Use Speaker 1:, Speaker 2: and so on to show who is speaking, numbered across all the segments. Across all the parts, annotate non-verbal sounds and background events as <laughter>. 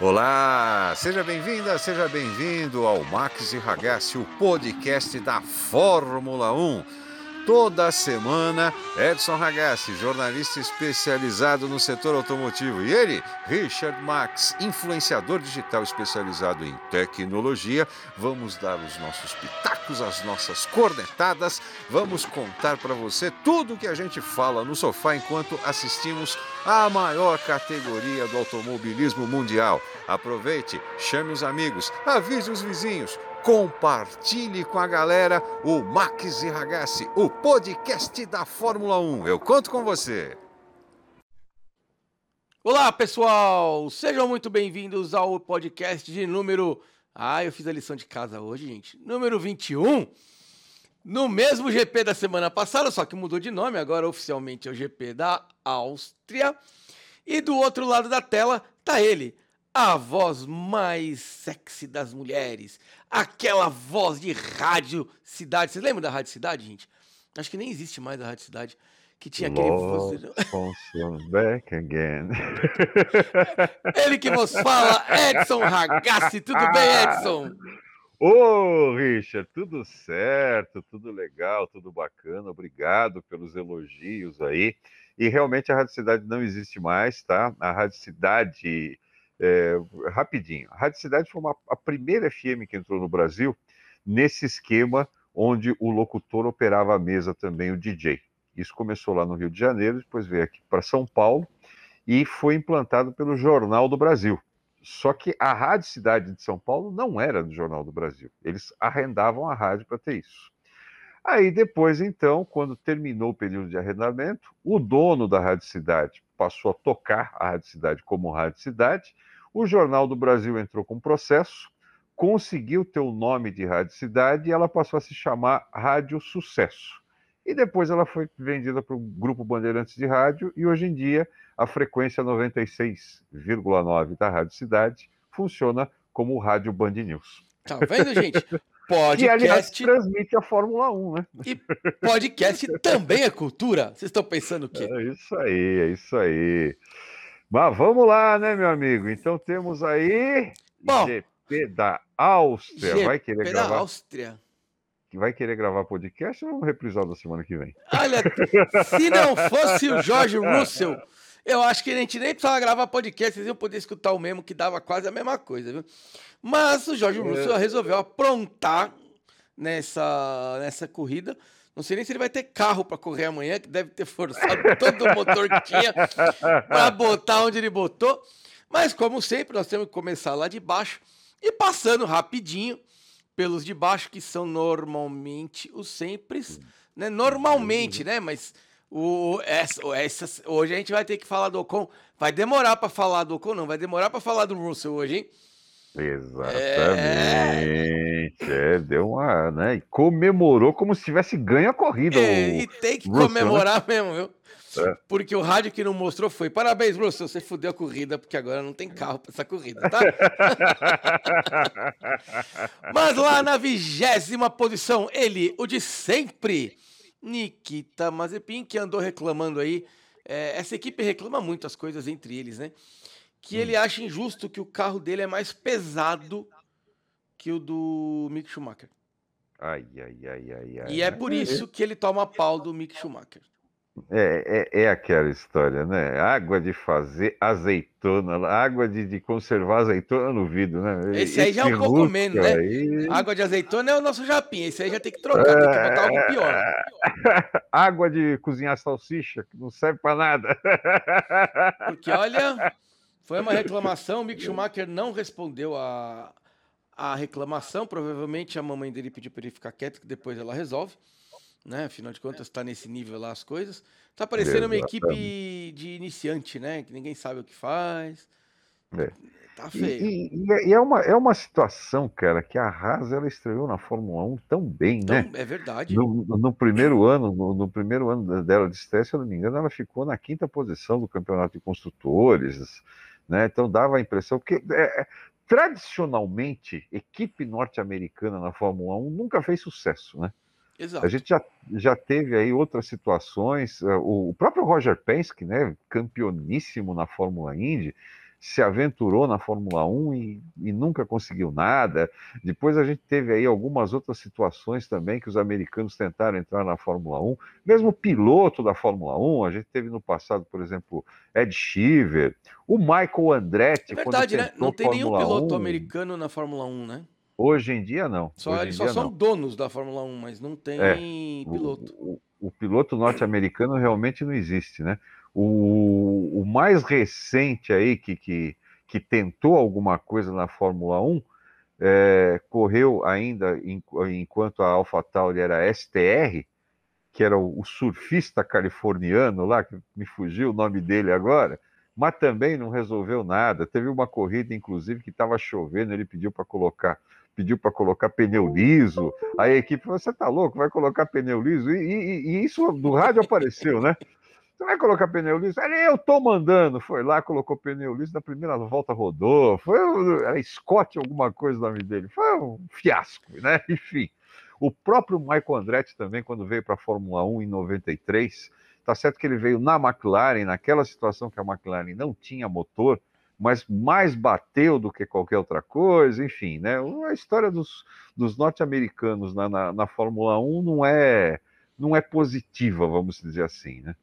Speaker 1: Olá, seja bem-vinda, seja bem-vindo ao Max e Ragazzi, o podcast da Fórmula 1. Toda semana, Edson Ragazzi, jornalista especializado no setor automotivo, e ele, Richard Max, influenciador digital especializado em tecnologia. Vamos dar os nossos pitacos, as nossas cornetadas, vamos contar para você tudo o que a gente fala no sofá enquanto assistimos a maior categoria do automobilismo mundial. Aproveite, chame os amigos, avise os vizinhos compartilhe com a galera o Max e Ragazzi, o podcast da Fórmula 1. Eu conto com você.
Speaker 2: Olá, pessoal! Sejam muito bem-vindos ao podcast de número. Ah, eu fiz a lição de casa hoje, gente. Número 21. No mesmo GP da semana passada, só que mudou de nome, agora oficialmente é o GP da Áustria. E do outro lado da tela tá ele, a voz mais sexy das mulheres, aquela voz de rádio cidade. Vocês lembram da Rádio Cidade, gente? Acho que nem existe mais a Rádio Cidade. Que tinha aquele.
Speaker 1: Back again. <laughs>
Speaker 2: Ele que vos fala, Edson Ragazzi. Tudo bem, Edson?
Speaker 1: Ô, Richard, tudo certo, tudo legal, tudo bacana. Obrigado pelos elogios aí. E realmente a Rádio Cidade não existe mais, tá? A Rádio Cidade é, rapidinho, a Rádio Cidade foi uma, a primeira FM que entrou no Brasil nesse esquema onde o locutor operava a mesa também, o DJ. Isso começou lá no Rio de Janeiro, depois veio aqui para São Paulo e foi implantado pelo Jornal do Brasil. Só que a Rádio Cidade de São Paulo não era do Jornal do Brasil. Eles arrendavam a rádio para ter isso. Aí depois, então, quando terminou o período de arrendamento, o dono da Rádio Cidade passou a tocar a Rádio Cidade como Rádio Cidade. O Jornal do Brasil entrou com processo, conseguiu ter o nome de Rádio Cidade e ela passou a se chamar Rádio Sucesso. E depois ela foi vendida para o Grupo Bandeirantes de Rádio e hoje em dia a frequência 96,9 da Rádio Cidade funciona como Rádio Band News.
Speaker 2: Tá vendo, gente?
Speaker 1: Podcast. <laughs> E, aliás, transmite a Fórmula 1, né?
Speaker 2: E podcast também é cultura? Vocês estão pensando o quê?
Speaker 1: É isso aí, é isso aí. Mas vamos lá, né, meu amigo? Então temos aí Bom, GP da Áustria. GP vai querer gravar?
Speaker 2: da Áustria.
Speaker 1: Vai querer gravar podcast ou vamos reprisar da semana que vem?
Speaker 2: Olha, <laughs> se não fosse o Jorge Russell, eu acho que a gente nem precisava gravar podcast, vocês iam poder escutar o mesmo, que dava quase a mesma coisa, viu? Mas o Jorge Russell é. resolveu aprontar nessa, nessa corrida. Não sei nem se ele vai ter carro para correr amanhã, que deve ter forçado <laughs> todo o motor que tinha para botar onde ele botou. Mas, como sempre, nós temos que começar lá de baixo e passando rapidinho pelos de baixo, que são normalmente os sempre, né? Normalmente, né? Mas o, essa, essa, hoje a gente vai ter que falar do Ocon. Vai demorar para falar do Ocon, não. Vai demorar para falar do Russell hoje, hein?
Speaker 1: Exatamente. É... é, deu uma, né? E comemorou como se tivesse ganho a corrida.
Speaker 2: É, e tem que Russell, né? comemorar né? mesmo, viu? É. Porque o rádio que não mostrou foi: parabéns, Russell, você fudeu a corrida, porque agora não tem carro para essa corrida, tá? <laughs> Mas lá na vigésima posição, ele, o de sempre, Nikita Mazepin, que andou reclamando aí. É, essa equipe reclama muito as coisas entre eles, né? que hum. ele acha injusto que o carro dele é mais pesado que o do Mick Schumacher.
Speaker 1: Ai, ai, ai, ai, ai.
Speaker 2: E é por isso que ele toma pau do Mick Schumacher.
Speaker 1: É, é, é, aquela história, né? Água de fazer azeitona, água de, de conservar azeitona no vidro, né?
Speaker 2: Esse, esse aí já é um pouco menos, né? Água de azeitona é o nosso japim, esse aí já tem que trocar, é... tem que botar algo pior. <laughs>
Speaker 1: água de cozinhar salsicha, que não serve para nada. <laughs>
Speaker 2: Porque olha, foi uma reclamação, o Mick Schumacher não respondeu a, a reclamação. Provavelmente a mamãe dele pediu para ele ficar quieto, que depois ela resolve. Né? Afinal de contas, está nesse nível lá as coisas. Tá parecendo uma equipe de iniciante, né? Que ninguém sabe o que faz.
Speaker 1: É. Tá feio. E, e, e, é, uma, é uma situação, cara, que a Haas ela estreou na Fórmula 1 tão bem, então, né?
Speaker 2: É verdade.
Speaker 1: No, no primeiro ano, no, no, primeiro ano dela de estreia, se eu não me engano, ela ficou na quinta posição do campeonato de construtores. Né? Então dava a impressão que é, é, tradicionalmente equipe norte-americana na Fórmula 1 nunca fez sucesso, né? Exato. A gente já, já teve aí outras situações, é, o, próprio Roger Penske, né, campeoníssimo na Fórmula Indy, se aventurou na Fórmula 1 e, e, nunca conseguiu nada. Depois a gente teve aí algumas outras situações também que os americanos tentaram entrar na Fórmula 1. Mesmo piloto da Fórmula 1, a gente teve no passado, por exemplo, Ed Sheever, o Michael Andretti.
Speaker 2: É verdade, né? Não tem Fórmula nenhum piloto 1, americano na Fórmula 1, né?
Speaker 1: Hoje em dia, não.
Speaker 2: Só, eles só são não. donos da Fórmula 1, mas não tem é, piloto.
Speaker 1: O, o, o piloto norte-americano realmente não existe, né? O, o mais recente aí que, que, que tentou alguma coisa na Fórmula 1 é, correu ainda em, enquanto a AlphaTauri era STR, que era o, o, surfista californiano lá, que me fugiu o nome dele agora, mas também não resolveu nada. Teve uma corrida, inclusive, que estava chovendo, ele pediu para colocar pediu para colocar pneu liso. Aí a equipe falou: você tá louco, vai colocar pneu liso? E, e, e isso do rádio apareceu, né? Você vai colocar pneu liso? Ele, eu tô mandando. Foi lá, colocou pneu liso, na primeira volta rodou. Foi era Scott alguma coisa o nome dele. Foi um fiasco, né? <laughs> Enfim. O próprio Michael Andretti também, quando veio para a Fórmula 1 em 93, tá certo que ele veio na McLaren, naquela situação que a McLaren não tinha motor, mas mais bateu do que qualquer outra coisa, enfim, né? A história dos, dos norte-americanos na, na, na Fórmula 1 não é, não é positiva, vamos dizer assim, né?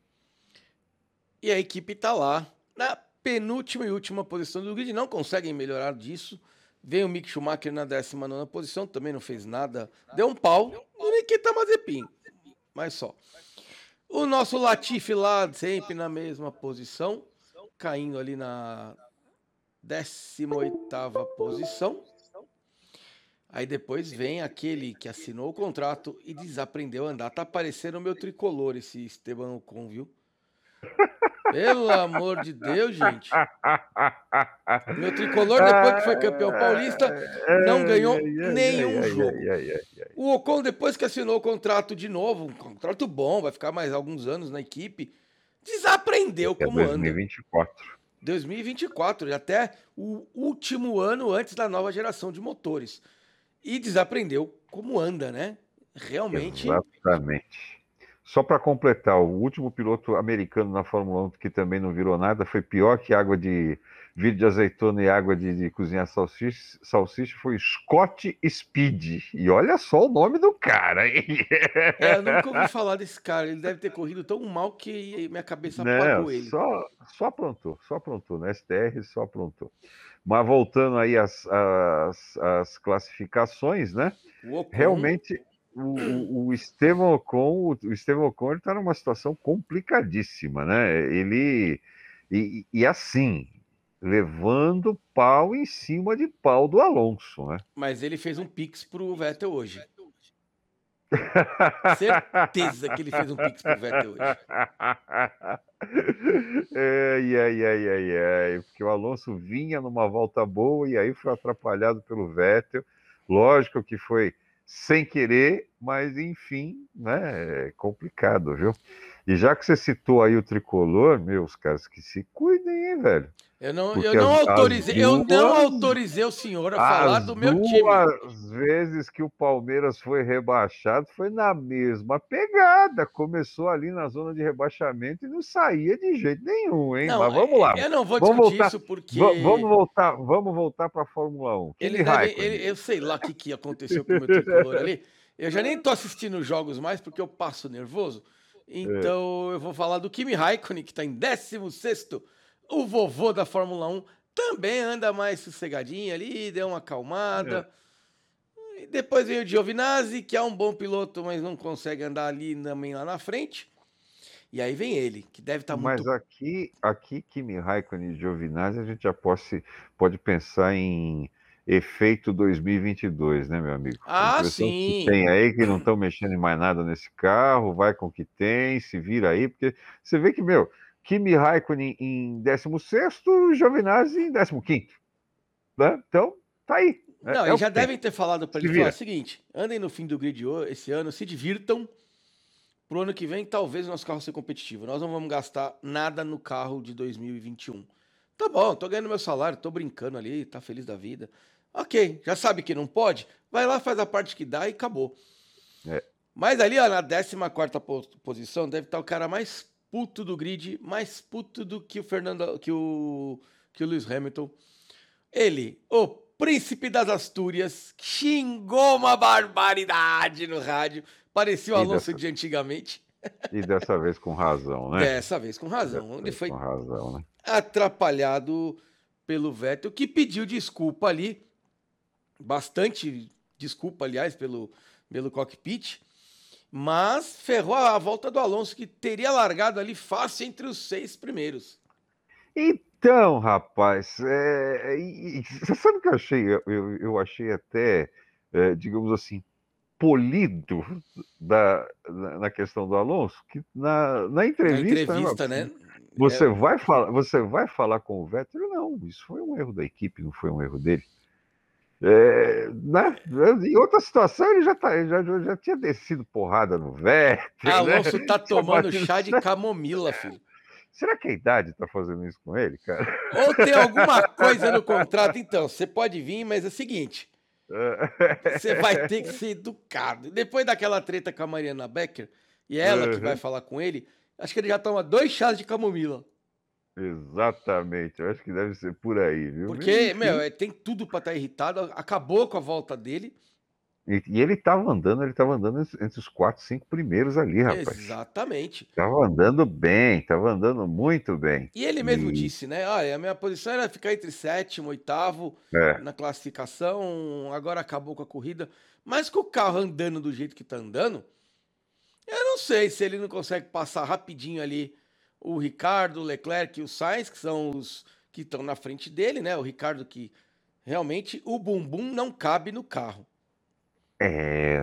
Speaker 2: E a equipe está lá, na penúltima e última posição do grid, não conseguem melhorar disso. Vem o Mick Schumacher na 19 posição, também não fez nada. Deu um pau no Nikita Mazepin, mas só. O nosso Latifi lá, sempre na mesma posição, caindo ali na 18 posição. Aí depois vem aquele que assinou o contrato e desaprendeu a andar. Tá parecendo o meu tricolor esse Esteban Ocon, viu? Pelo amor de Deus, gente. Meu tricolor, depois que foi campeão paulista, não ganhou nenhum jogo. O Ocon, depois que assinou o contrato de novo, um contrato bom, vai ficar mais alguns anos na equipe, desaprendeu como anda.
Speaker 1: 2024.
Speaker 2: 2024, até o último ano antes da nova geração de motores. E desaprendeu como anda, né? Realmente.
Speaker 1: Exatamente. Só para completar, o último piloto americano na Fórmula 1 que também não virou nada foi pior que água de vidro de azeitona e água de, de cozinhar salsicha, salsicha foi Scott Speed. E olha só o nome do cara, hein?
Speaker 2: É, eu nunca ouvi falar desse cara. Ele deve ter corrido tão mal que minha cabeça não, apagou ele.
Speaker 1: Só, só aprontou, só aprontou. Na STR só aprontou. Mas voltando aí às, às, às classificações, né? Realmente o, o, Estevão Ocon, o Estevão Ocon está numa situação complicadíssima, né? Ele e, e, assim levando pau em cima de pau do Alonso, né?
Speaker 2: Mas ele fez um pix pro Vettel hoje. <laughs> Certeza que ele fez um pix pro Vettel hoje. <laughs>
Speaker 1: Ai, ai, ai, ai, ai, porque o Alonso vinha numa volta boa e aí foi atrapalhado pelo Vettel. Lógico que foi sem querer, mas enfim, né? É complicado, viu? E já que você citou aí o tricolor, meus caras, que se cuidem, hein, velho?
Speaker 2: Eu não, eu não as, autorizei, as duas, eu não autorizei o senhor a falar do meu time.
Speaker 1: As vezes que o Palmeiras foi rebaixado foi na mesma pegada. Começou ali na zona de rebaixamento e não saía de jeito nenhum, hein? Não, Mas vamos lá.
Speaker 2: Eu não vou
Speaker 1: vamos
Speaker 2: discutir voltar, isso porque
Speaker 1: vamos voltar, vamos voltar para a Fórmula 1.
Speaker 2: Ele deve, ele, eu sei lá o que, que aconteceu com o meu tricolor ali. Eu já nem tô assistindo os jogos mais porque eu passo nervoso. Então é. eu vou falar do Kimi Raikkonen que está em 16 sexto o vovô da Fórmula 1 também anda mais sossegadinho ali, deu uma acalmada. É. Depois vem o Giovinazzi, que é um bom piloto, mas não consegue andar ali também lá na frente. E aí vem ele, que deve estar tá
Speaker 1: muito... Mas aqui, aqui Kimi Raikkonen e Giovinazzi, a gente já pode, pode pensar em efeito 2022, né, meu amigo?
Speaker 2: Ah, sim.
Speaker 1: tem aí que não estão mexendo em mais nada nesse carro, vai com o que tem, se vira aí, porque você vê que, meu, Kimi Raikkonen em 16 e Giovinazzi em 15 né? Então, tá aí.
Speaker 2: Né? Não, é eles já devem ter falado para ele falar o seguinte: andem no fim do grid esse ano, se divirtam. Pro ano que vem, talvez o nosso carro seja competitivo. Nós não vamos gastar nada no carro de 2021. Tá bom, tô ganhando meu salário, tô brincando ali, tá feliz da vida. Ok, já sabe que não pode? Vai lá, faz a parte que dá e acabou. É. Mas ali, ó, na 14 posição, deve estar o cara mais puto do grid, mais puto do que o Fernando, que o que o Lewis Hamilton, ele, o príncipe das Astúrias, xingou uma barbaridade no rádio. Parecia o Alonso dessa... de antigamente.
Speaker 1: E dessa vez com razão, né?
Speaker 2: Dessa vez com razão. Dessa ele foi razão, né? atrapalhado pelo Vettel, que pediu desculpa ali, bastante desculpa, aliás, pelo, pelo cockpit, mas ferrou a volta do Alonso, que teria largado ali fácil entre os seis primeiros.
Speaker 1: Então, rapaz, é, é, você sabe o que eu achei? Eu, eu achei até, é, digamos assim, polido da, na questão do Alonso, que na, na entrevista.
Speaker 2: Na entrevista, né?
Speaker 1: Você, é... vai falar, você vai falar com o Vettel? Não, isso foi um erro da equipe, não foi um erro dele. É, né? Em outra situação, ele já, tá, já, já tinha descido porrada no Vettel.
Speaker 2: Né? Alonso tá <laughs> tomando chá de <laughs> camomila, filho.
Speaker 1: Será que a idade está fazendo isso com ele, cara?
Speaker 2: Ou tem alguma coisa no <laughs> contrato? Então, você pode vir, mas é o seguinte: você vai ter que ser educado. Depois daquela treta com a Mariana Becker, e é ela uhum. que vai falar com ele, acho que ele já toma dois chás de camomila.
Speaker 1: Exatamente, eu acho que deve ser por aí, viu?
Speaker 2: Porque, meu, é, tem tudo para estar tá irritado, acabou com a volta dele.
Speaker 1: E, e ele estava andando, ele estava andando entre os quatro, cinco primeiros ali, rapaz.
Speaker 2: Exatamente.
Speaker 1: Estava andando bem, estava andando muito bem.
Speaker 2: E ele mesmo e... disse, né? Olha, a minha posição era ficar entre sétimo, oitavo é. na classificação, agora acabou com a corrida. Mas com o carro andando do jeito que está andando, eu não sei se ele não consegue passar rapidinho ali o Ricardo, o Leclerc e o Sainz, que são os que estão na frente dele, né? O Ricardo que realmente o bumbum não cabe no carro.
Speaker 1: É,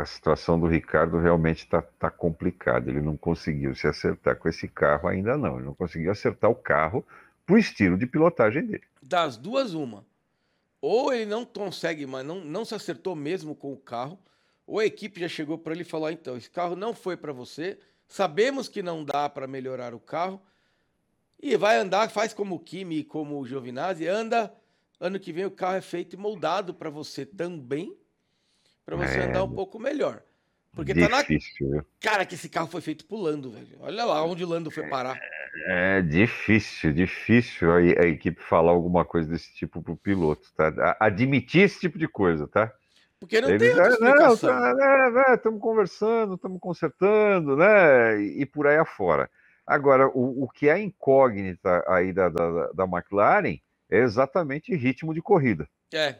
Speaker 1: a situação do Ricardo realmente está tá complicada. Ele não conseguiu se acertar com esse carro ainda não. Ele não conseguiu acertar o carro pro estilo de pilotagem dele.
Speaker 2: Das duas, uma. Ou ele não consegue, mas não, não se acertou mesmo com o carro, ou a equipe já chegou para ele e falou: ah, então, esse carro não foi para você, sabemos que não dá para melhorar o carro, e vai andar, faz como o Kimi como o Giovinazzi, anda. Ano que vem o carro é feito e moldado para você também para você é... andar um pouco melhor. Porque
Speaker 1: difícil,
Speaker 2: tá na cara que esse carro foi feito pulando, velho. Olha lá onde o Lando foi parar.
Speaker 1: É, é difícil, difícil a, a, equipe falar alguma coisa desse tipo pro piloto, tá? Admitir esse tipo de coisa, tá?
Speaker 2: Porque não Eles, tem outra explicação.
Speaker 1: Estamos tá, conversando, estamos consertando, né? E, e, por aí afora. Agora, o, o que é incógnita aí da, da, da McLaren é exatamente ritmo de corrida.
Speaker 2: É,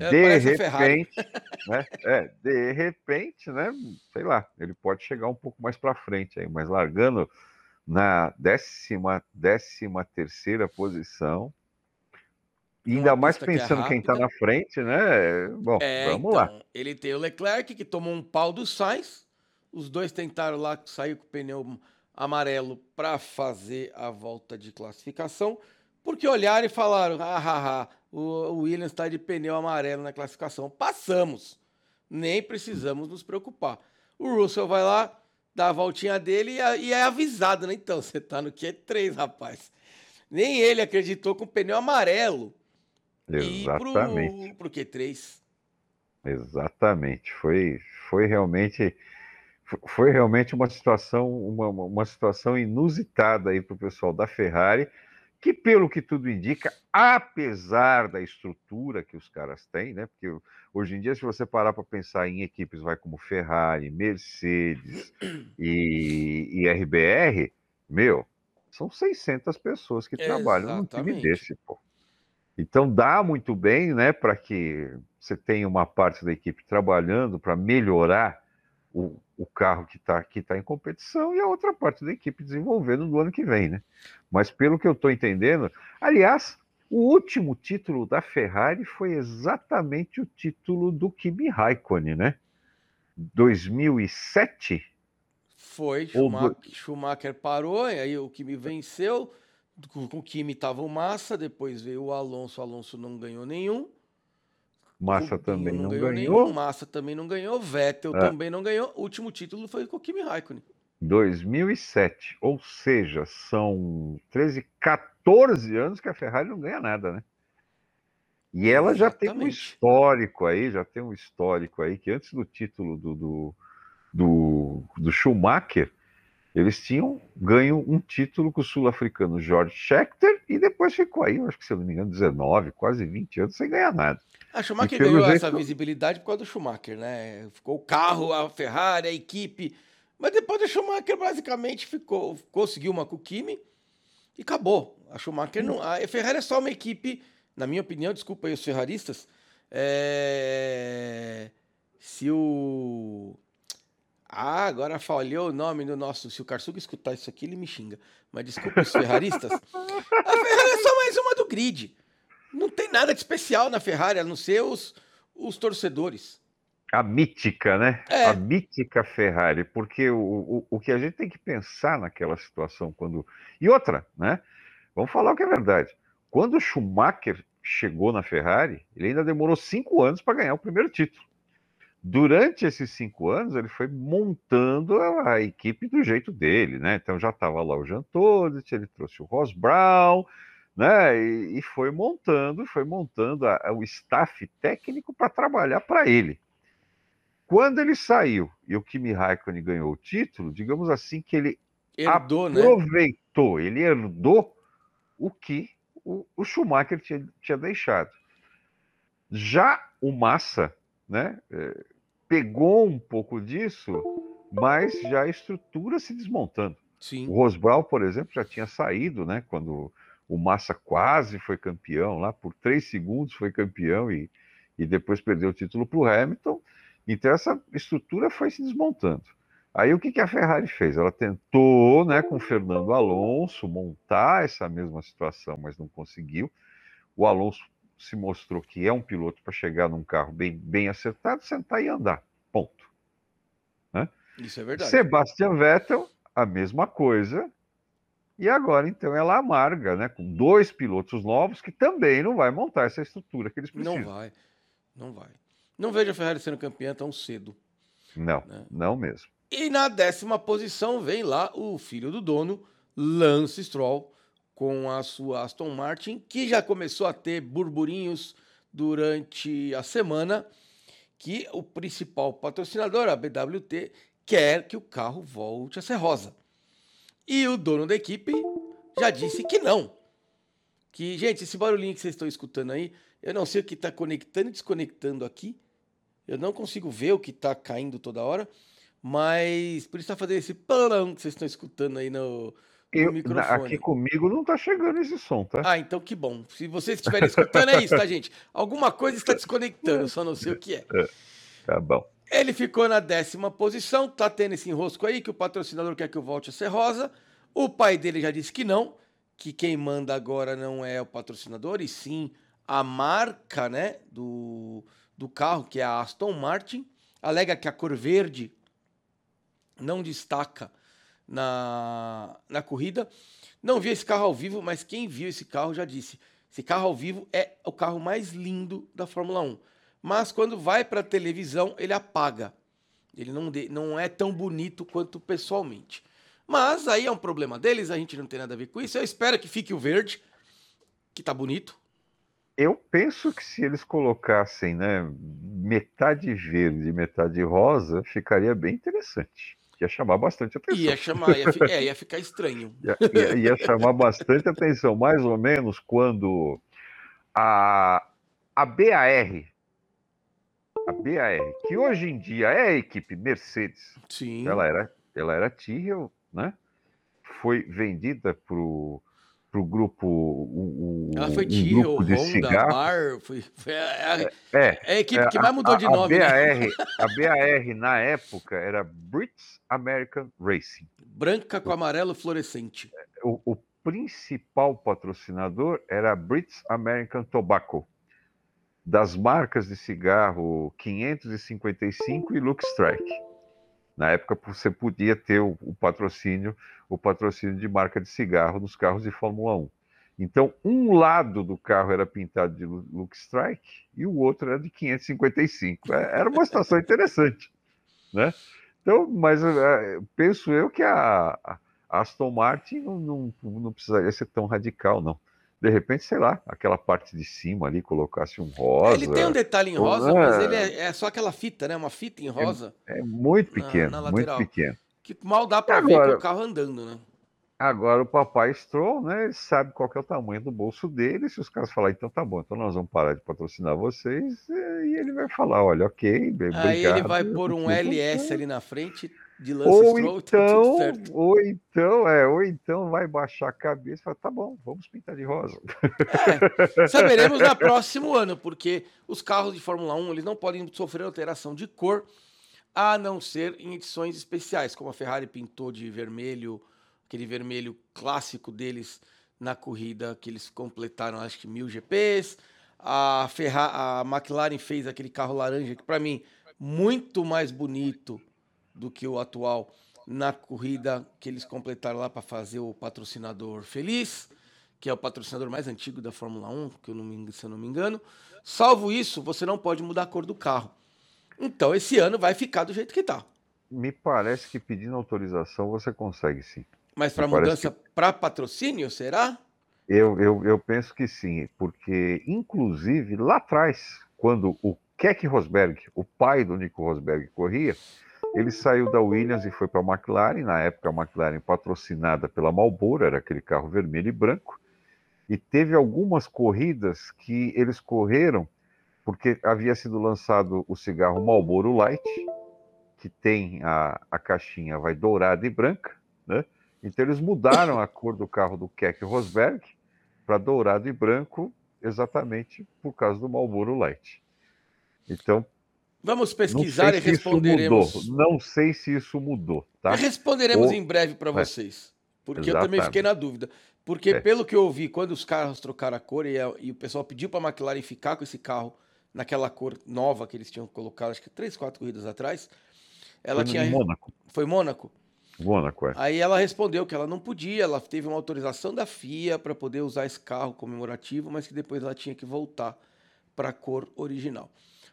Speaker 1: é, de repente, <laughs> né? É, de repente, né? Sei lá, ele pode chegar um pouco mais para frente aí, mas largando na décima, décima terceira posição, ainda mais pensando que é quem está na frente, né? Bom, é, vamos então, lá.
Speaker 2: Ele tem o Leclerc que tomou um pau do Sainz, os dois tentaram lá sair com o pneu amarelo para fazer a volta de classificação, porque olharam e falaram: ah, ah, ah o Williams está de pneu amarelo na classificação. Passamos. Nem precisamos nos preocupar. O Russell vai lá, dá a voltinha dele e é avisado, né? Então, você está no Q3, rapaz. Nem ele acreditou com o pneu amarelo.
Speaker 1: Exatamente.
Speaker 2: E pro, pro Q3.
Speaker 1: Exatamente. Foi, foi realmente foi realmente uma situação uma, uma situação inusitada aí para o pessoal da Ferrari que pelo que tudo indica, apesar da estrutura que os caras têm, né? Porque hoje em dia, se você parar para pensar em equipes, vai como Ferrari, Mercedes e, e RBR, meu, são 600 pessoas que trabalham num time desse, pô. Então dá muito bem, né, para que você tenha uma parte da equipe trabalhando para melhorar o, o carro que está que tá em competição e a outra parte da equipe desenvolvendo no ano que vem, né? Mas pelo que eu estou entendendo, aliás, o último título da Ferrari foi exatamente o título do Kimi Raikkonen, né? 2007?
Speaker 2: Foi, Schumacher, do... Schumacher parou, e aí o Kimi venceu, com o Kimi estava o Massa, depois veio o Alonso, o Alonso não ganhou nenhum,
Speaker 1: Massa também não, não ganhou. ganhou. Nenhum,
Speaker 2: Massa também não ganhou. Vettel é. também não ganhou. O último título foi com o Kimi Raikkonen.
Speaker 1: 2007. Ou seja, são 13, 14 anos que a Ferrari não ganha nada, né? E ela Exatamente. já tem um histórico aí, já tem um histórico aí, que antes do título do, do, do, do Schumacher, eles tinham ganho um título com o sul-africano George Scheckter e depois ficou aí, acho que se eu não me engano, 19, quase 20 anos sem ganhar nada.
Speaker 2: A Schumacher ganhou essa visibilidade por causa do Schumacher, né? Ficou o carro, a Ferrari, a equipe. Mas depois do Schumacher, basicamente, ficou, conseguiu uma com o Kimi e acabou. A Schumacher não. A Ferrari é só uma equipe, na minha opinião, desculpa aí os ferraristas. É... Se o. Ah, agora falhou o nome do nosso. Se o Carsuga escutar isso aqui, ele me xinga. Mas desculpa os ferraristas. A Ferrari é só mais uma do grid. Não tem nada de especial na Ferrari, a não ser os, os torcedores.
Speaker 1: A mítica, né? É. A mítica Ferrari, porque o, o, o que a gente tem que pensar naquela situação quando. E outra, né? Vamos falar o que é verdade. Quando o Schumacher chegou na Ferrari, ele ainda demorou cinco anos para ganhar o primeiro título. Durante esses cinco anos, ele foi montando a, equipe do jeito dele, né? Então já estava lá o Jean Todt, ele trouxe o Ross Brown, né? E, e foi montando, foi montando a, a, o staff técnico para trabalhar para ele. Quando ele saiu e o Kimi Raikkonen ganhou o título, digamos assim que ele herdou, né? aproveitou, né? ele herdou o que o, o Schumacher tinha, tinha, deixado. Já o Massa, né, é, pegou um pouco disso, mas já a estrutura se desmontando. Sim. O Rosbral, por exemplo, já tinha saído, né, quando o Massa quase foi campeão, lá por três segundos foi campeão e, e depois perdeu o título para o Hamilton. Então essa estrutura foi se desmontando. Aí o que, que a Ferrari fez? Ela tentou, né, com Fernando Alonso, montar essa mesma situação, mas não conseguiu. O Alonso se mostrou que é um piloto para chegar num carro bem, bem acertado, sentar e andar. Ponto. Né?
Speaker 2: Isso é verdade.
Speaker 1: Sebastian Vettel, a mesma coisa, e agora, então, ela amarga, né? Com dois pilotos novos que também não vai montar essa estrutura que eles precisam.
Speaker 2: Não vai, não vai. Não vejo a Ferrari sendo campeã tão cedo.
Speaker 1: Não, né? não mesmo.
Speaker 2: E na décima posição vem lá o filho do dono, Lance Stroll, com a sua Aston Martin, que já começou a ter burburinhos durante a semana, que o principal patrocinador, a BWT, quer que o carro volte a ser rosa. E o dono da equipe já disse que não. Que, gente, esse barulhinho que vocês estão escutando aí, eu não sei o que está conectando e desconectando aqui. Eu não consigo ver o que está caindo toda hora. Mas por isso está fazendo esse palão que vocês estão escutando aí no,
Speaker 1: eu. Aqui comigo não está chegando esse som, tá?
Speaker 2: Ah, então que bom. Se vocês estiverem escutando, é isso, tá, gente? Alguma coisa está desconectando, só não sei o que é. é
Speaker 1: tá bom.
Speaker 2: Ele ficou na décima posição, tá tendo esse enrosco aí, que o patrocinador quer que eu volte a ser rosa. O pai dele já disse que não, que quem manda agora não é o patrocinador, e sim a marca né, do, do carro, que é a Aston Martin. Alega que a cor verde não destaca na, na corrida. Não vi esse carro ao vivo, mas quem viu esse carro já disse: esse carro ao vivo é o carro mais lindo da Fórmula 1 mas quando vai para a televisão ele apaga. Ele não, de, não é tão bonito quanto pessoalmente. Mas aí é um problema deles, a gente não tem nada a ver com isso. Eu espero que fique o verde, que tá bonito.
Speaker 1: Eu penso que se eles colocassem, né, metade verde e metade rosa, ficaria bem interessante. Ia chamar bastante atenção.
Speaker 2: Ia chamar, ia, é, ia ficar estranho. <laughs>
Speaker 1: ia, ia, ia chamar bastante atenção, mais ou menos quando a, a BAR, a BAR, que hoje em dia é a equipe Mercedes,
Speaker 2: Sim.
Speaker 1: ela era, ela era Tyrrell, né? Foi vendida para o grupo. O,
Speaker 2: ela foi um Tyrrell, Honda, cigarro. Bar, foi, foi a, é, é, é, a equipe é, que mais mudou a, de nome.
Speaker 1: A BAR, né? a <laughs> BAR, na época, era British American Racing.
Speaker 2: Branca com amarelo fluorescente.
Speaker 1: O, o principal patrocinador era British American Tobacco das marcas de cigarro 555 e Lux Strike. Na época você podia ter o, patrocínio, o patrocínio de marca de cigarro nos carros de Fórmula 1. Então, um lado do carro era pintado de Lux Strike e o outro era de 555. É, era uma situação interessante, né? Então, mas é, penso eu que a, a Aston Martin não, não, não precisaria ser tão radical, não de repente, sei lá, aquela parte de cima ali colocasse um rosa.
Speaker 2: Ele tem um detalhe em rosa, ou, mas ele é, é, só aquela fita, né? Uma fita em rosa.
Speaker 1: É, é muito pequeno, na, na muito pequeno.
Speaker 2: Que mal dá para ver que o carro andando, né?
Speaker 1: Agora o papai Stroll, né? Ele sabe qual é o tamanho do bolso dele. Se os caras falarem, então tá bom, então nós vamos parar de patrocinar vocês, e ele vai falar, olha, ok, obrigado.
Speaker 2: Aí ele vai pôr um LS ali na frente de Lance
Speaker 1: ou
Speaker 2: Stroll,
Speaker 1: então,
Speaker 2: tá
Speaker 1: ou então, é, ou então vai baixar a cabeça e falar, tá bom, vamos pintar de rosa.
Speaker 2: É, <laughs> saberemos no <laughs> próximo ano, porque os carros de Fórmula 1 eles não podem sofrer alteração de cor, a não ser em edições especiais, como a Ferrari pintou de vermelho aquele vermelho clássico deles na corrida que eles completaram, acho que mil GPs. A, Ferra a McLaren fez aquele carro laranja que, para mim, muito mais bonito do que o atual na corrida que eles completaram lá para fazer o patrocinador feliz, que é o patrocinador mais antigo da Fórmula 1, que eu não me, se eu não me engano. Salvo isso, você não pode mudar a cor do carro. Então, esse ano vai ficar do jeito que está.
Speaker 1: Me parece que pedindo autorização você consegue sim.
Speaker 2: Mas para mudança que... para patrocínio, será?
Speaker 1: Eu, eu, eu penso que sim, porque, inclusive, lá atrás, quando o Keck Rosberg, o pai do Nico Rosberg, corria, ele saiu da Williams e foi para a McLaren. Na época, a McLaren patrocinada pela Marlboro, era aquele carro vermelho e branco. E teve algumas corridas que eles correram porque havia sido lançado o cigarro Marlboro Light, que tem a, a caixinha vai dourada e branca, né? Então eles mudaram a cor do carro do Keck Rosberg para dourado e branco, exatamente por causa do Marlboro Light. Então
Speaker 2: Vamos pesquisar e responderemos.
Speaker 1: Não sei se isso mudou, tá?
Speaker 2: responderemos Ou... em breve para é. vocês, porque Exatamente. eu também fiquei na dúvida. Porque é. pelo que eu ouvi, quando os carros trocaram a cor e, a, e o pessoal pediu para a McLaren ficar com esse carro naquela cor nova que eles tinham colocado, acho que três, quatro corridas atrás, ela
Speaker 1: Foi
Speaker 2: tinha.
Speaker 1: Mônaco.
Speaker 2: Foi Mônaco.
Speaker 1: Mônaco, é.
Speaker 2: Aí ela respondeu que ela não podia, ela teve uma autorização da FIA para poder usar esse carro comemorativo, mas que depois ela tinha que voltar para a cor original.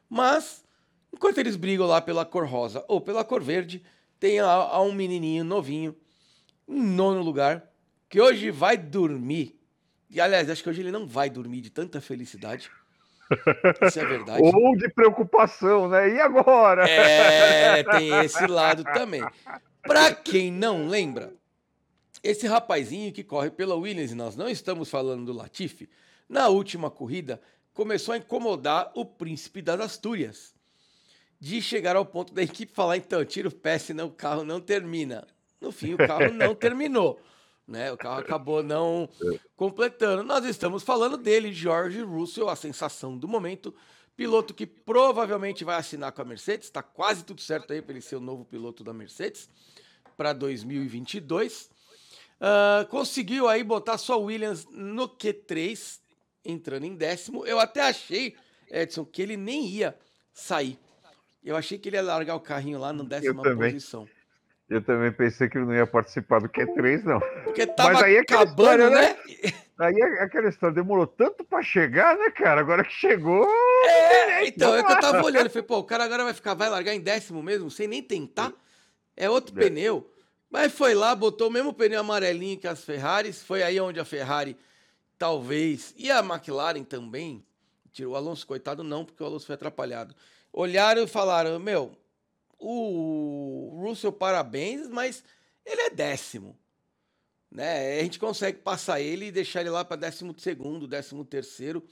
Speaker 2: Mas, enquanto eles brigam lá pela cor rosa ou pela cor verde, tem lá um menininho novinho, em nono lugar, que hoje vai dormir. E aliás, acho que hoje ele não vai dormir de tanta felicidade. <laughs> Isso é verdade.
Speaker 1: Ou de preocupação, né? E agora?
Speaker 2: É, tem esse lado também. Para quem não lembra, esse rapazinho que corre pela Williams, e nós não estamos falando do Latifi, na última corrida começou a incomodar o príncipe das Astúrias. De chegar ao ponto da equipe falar, então, tira o pé, senão o carro não termina. No fim, o carro não terminou. <laughs> Né? O carro acabou não completando. Nós estamos falando dele, George Russell, a sensação do momento. Piloto que provavelmente vai assinar com a Mercedes. Está quase tudo certo aí para ele ser o novo piloto da Mercedes para 2022. Uh, conseguiu aí botar sua Williams no Q3, entrando em décimo. Eu até achei, Edson, que ele nem ia sair. Eu achei que ele ia largar o carrinho lá na décima posição.
Speaker 1: Eu também pensei que ele não ia participar do Q3, não.
Speaker 2: Porque tava Mas aí é acabando, história, né? né?
Speaker 1: Aí é aquela história, demorou tanto para chegar, né, cara? Agora que chegou.
Speaker 2: É, então, é que eu tava olhando. Falei, pô, o cara agora vai ficar, vai largar em décimo mesmo, sem nem tentar. É outro é. pneu. Mas foi lá, botou o mesmo pneu amarelinho que as Ferraris. Foi aí onde a Ferrari, talvez, e a McLaren também. Tirou o Alonso, coitado, não, porque o Alonso foi atrapalhado. Olharam e falaram: Meu, o Russell, parabéns, mas ele é décimo. Né? A gente consegue passar ele e deixar ele lá para décimo segundo, décimo terceiro,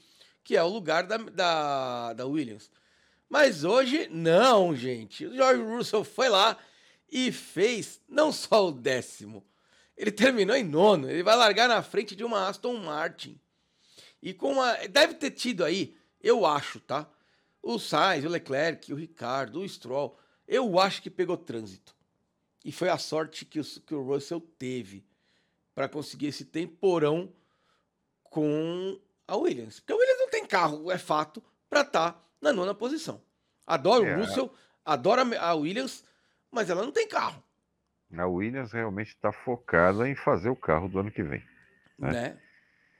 Speaker 2: que é o lugar da, da, da Williams. Mas hoje, não, gente. O George Russell foi lá e fez não só o décimo, ele terminou em nono. Ele vai largar na frente de uma Aston Martin. E com uma. Deve ter tido aí, eu acho, tá? O Sainz, o Leclerc, o Ricardo, o Stroll. Eu acho que pegou trânsito. E foi a sorte que o, que o Russell teve para conseguir esse temporão com a Williams. Porque a Williams não tem carro, é fato, para estar tá na nona posição. Adoro é. o Russell, adoro a Williams, mas ela não tem carro.
Speaker 1: A Williams realmente está focada em fazer o carro do ano que vem. Né? né?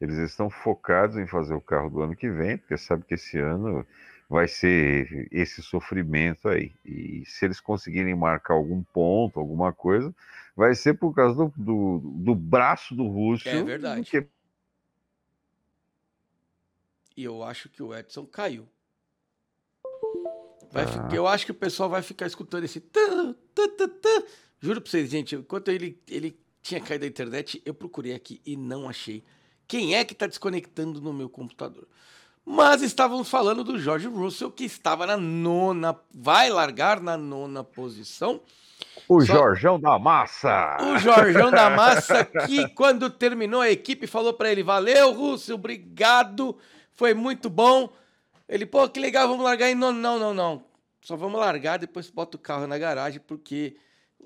Speaker 1: Eles estão focados em fazer o carro do ano que vem, porque sabe que esse ano vai ser esse sofrimento aí. E se eles conseguirem marcar algum ponto, alguma coisa, vai ser por causa do, do, do braço do Russo.
Speaker 2: É verdade. Que... E eu acho que o Edson caiu. Vai, ah. Eu acho que o pessoal vai ficar escutando esse. Tã, tã, tã, Juro pra vocês, gente, enquanto ele, ele tinha caído a internet, eu procurei aqui e não achei. Quem é que está desconectando no meu computador? Mas estávamos falando do George Russell, que estava na nona, vai largar na nona posição.
Speaker 1: O Só... Jorjão da Massa!
Speaker 2: O Jorjão da Massa, que quando terminou a equipe falou para ele: Valeu, Russell, obrigado, foi muito bom. Ele, pô, que legal, vamos largar em nono. Não, não, não. Só vamos largar, depois bota o carro na garagem, porque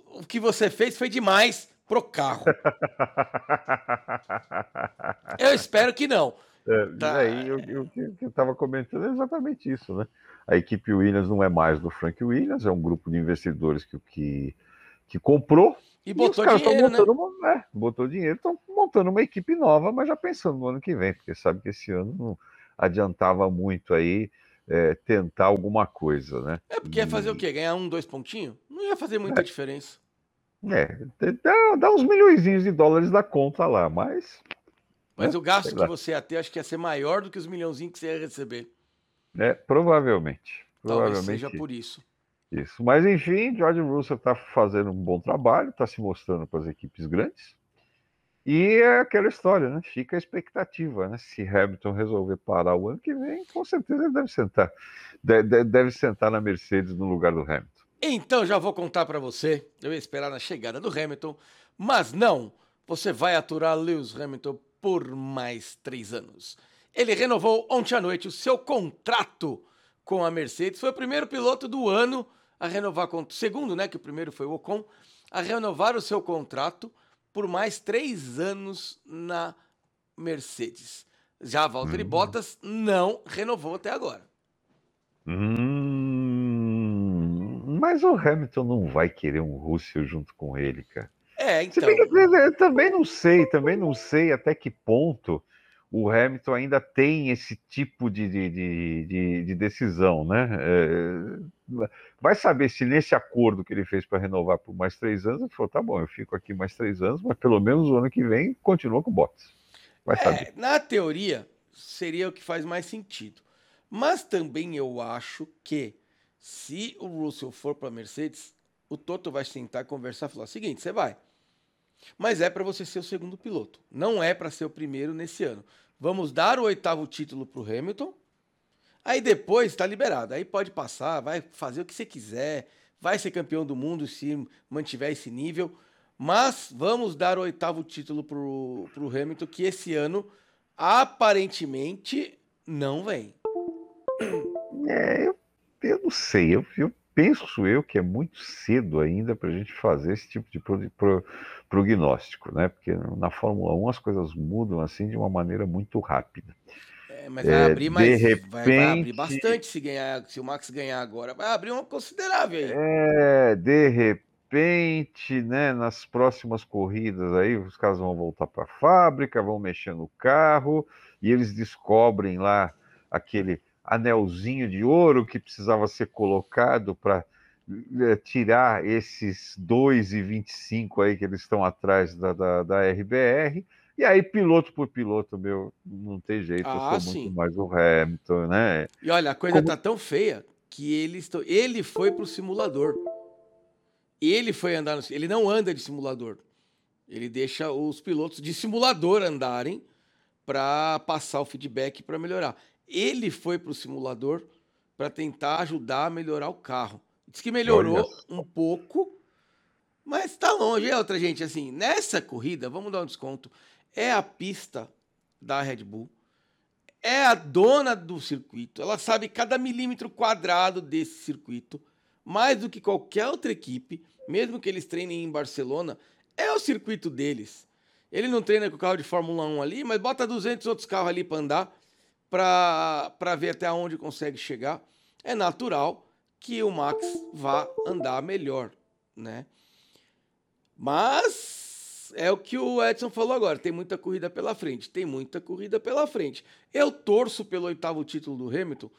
Speaker 2: o que você fez foi demais pro carro. <laughs> eu espero que não.
Speaker 1: É, tá. aí eu, eu, eu estava comentando exatamente isso, né? A equipe Williams não é mais do Frank Williams, é um grupo de investidores que, que, que comprou.
Speaker 2: E botou e dinheiro,
Speaker 1: né? Uma, é, botou dinheiro, estão montando uma equipe nova, mas já pensando no ano que vem, porque sabe que esse ano não adiantava muito aí é, tentar alguma coisa, né?
Speaker 2: É porque ia fazer o quê? Ganhar um, dois pontinhos? Não ia fazer muita é. diferença.
Speaker 1: É, dá, dá uns milhões de dólares da conta lá, mas.
Speaker 2: Mas né? o gasto que você ia ter, acho que ia ser maior do que os milhãozinhos que você ia receber.
Speaker 1: É, provavelmente. Talvez provavelmente
Speaker 2: seja por isso.
Speaker 1: Isso. Mas enfim, George Russell está fazendo um bom trabalho, está se mostrando para as equipes grandes. E é aquela história, né? Fica a expectativa, né? Se Hamilton resolver parar o ano que vem, com certeza ele deve sentar. Deve, deve sentar na Mercedes no lugar do Hamilton.
Speaker 2: Então já vou contar para você. Eu ia esperar na chegada do Hamilton, mas não. Você vai aturar Lewis Hamilton por mais três anos. Ele renovou ontem à noite o seu contrato com a Mercedes. Foi o primeiro piloto do ano a renovar, segundo, né, que o primeiro foi o Ocon, a renovar o seu contrato por mais três anos na Mercedes. Já Valtteri uhum. Bottas não renovou até agora.
Speaker 1: Hum, mas o Hamilton não vai querer um Russell junto com ele, cara.
Speaker 2: É, então.
Speaker 1: Eu também não sei, também não sei até que ponto o Hamilton ainda tem esse tipo de, de, de, de decisão, né? É, vai saber se nesse acordo que ele fez para renovar por mais três anos, ele falou: tá bom, eu fico aqui mais três anos, mas pelo menos o ano que vem continua com o Bottas. Vai saber.
Speaker 2: É, na teoria, seria o que faz mais sentido. Mas também eu acho que se o Russell for para a Mercedes, o Toto vai sentar, conversar e falar: seguinte, você vai. Mas é para você ser o segundo piloto. Não é para ser o primeiro nesse ano. Vamos dar o oitavo título para o Hamilton. Aí depois está liberado. Aí pode passar, vai fazer o que você quiser. Vai ser campeão do mundo se mantiver esse nível. Mas vamos dar o oitavo título para o Hamilton, que esse ano aparentemente não vem.
Speaker 1: É, eu, eu não sei. Eu, eu penso eu que é muito cedo ainda para a gente fazer esse tipo de pro, pro, prognóstico, né? Porque na Fórmula 1 as coisas mudam assim de uma maneira muito rápida.
Speaker 2: É, mas vai é, abrir mais, repente, vai, vai, abrir bastante se ganhar, se o Max ganhar agora, vai abrir uma considerável aí.
Speaker 1: É, de repente, né, nas próximas corridas aí, os caras vão voltar para a fábrica, vão mexer no carro e eles descobrem lá aquele anelzinho de ouro que precisava ser colocado para é, tirar esses 2,25 aí que eles estão atrás da, da, da, RBR. E aí, piloto por piloto, meu, não tem jeito, ah, eu sou sim. muito mais o Hamilton, né?
Speaker 2: E olha, a coisa Como... tá tão feia que ele, estou... ele foi pro simulador. Ele foi andar no... Ele não anda de simulador. Ele deixa os pilotos de simulador andarem para passar o feedback para melhorar. Ele foi para o simulador para tentar ajudar a melhorar o carro. Diz que melhorou Olha. um pouco, mas está longe. É outra gente, assim, nessa corrida, vamos dar um desconto, é a pista da Red Bull, é a dona do circuito, ela sabe cada milímetro quadrado desse circuito, mais do que qualquer outra equipe, mesmo que eles treinem em Barcelona, é o circuito deles. Ele não treina com o carro de Fórmula 1 ali, mas bota 200 outros carros ali para andar para ver até onde consegue chegar, é natural que o Max vá andar melhor, né? Mas é o que o Edson falou agora, tem muita corrida pela frente, tem muita corrida pela frente. Eu torço pelo oitavo título do Hamilton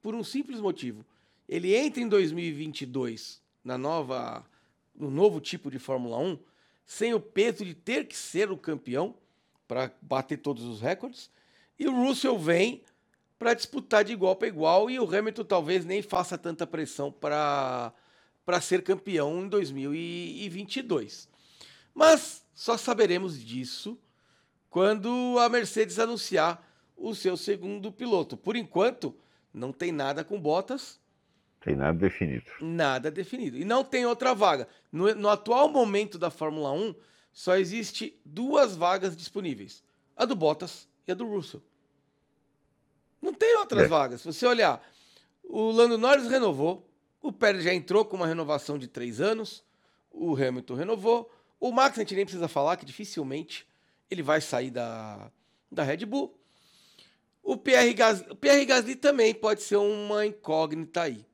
Speaker 2: por um simples motivo. Ele entra em 2022 na nova no novo tipo de Fórmula 1 sem o peso de ter que ser o campeão para bater todos os recordes e o Russell vem para disputar de igual para igual e o Hamilton talvez nem faça tanta pressão para ser campeão em 2022. Mas só saberemos disso quando a Mercedes anunciar o seu segundo piloto. Por enquanto, não tem nada com Bottas.
Speaker 1: Tem nada definido.
Speaker 2: Nada definido. E não tem outra vaga. No, no atual momento da Fórmula 1, só existe duas vagas disponíveis: a do Bottas e a do Russell. Não tem outras é. vagas. Se você olhar, o Lando Norris renovou, o Pérez já entrou com uma renovação de três anos, o Hamilton renovou, o Max a gente nem precisa falar que dificilmente ele vai sair da, da Red Bull. O Pierre, Gasly, o Pierre Gasly também pode ser uma incógnita aí.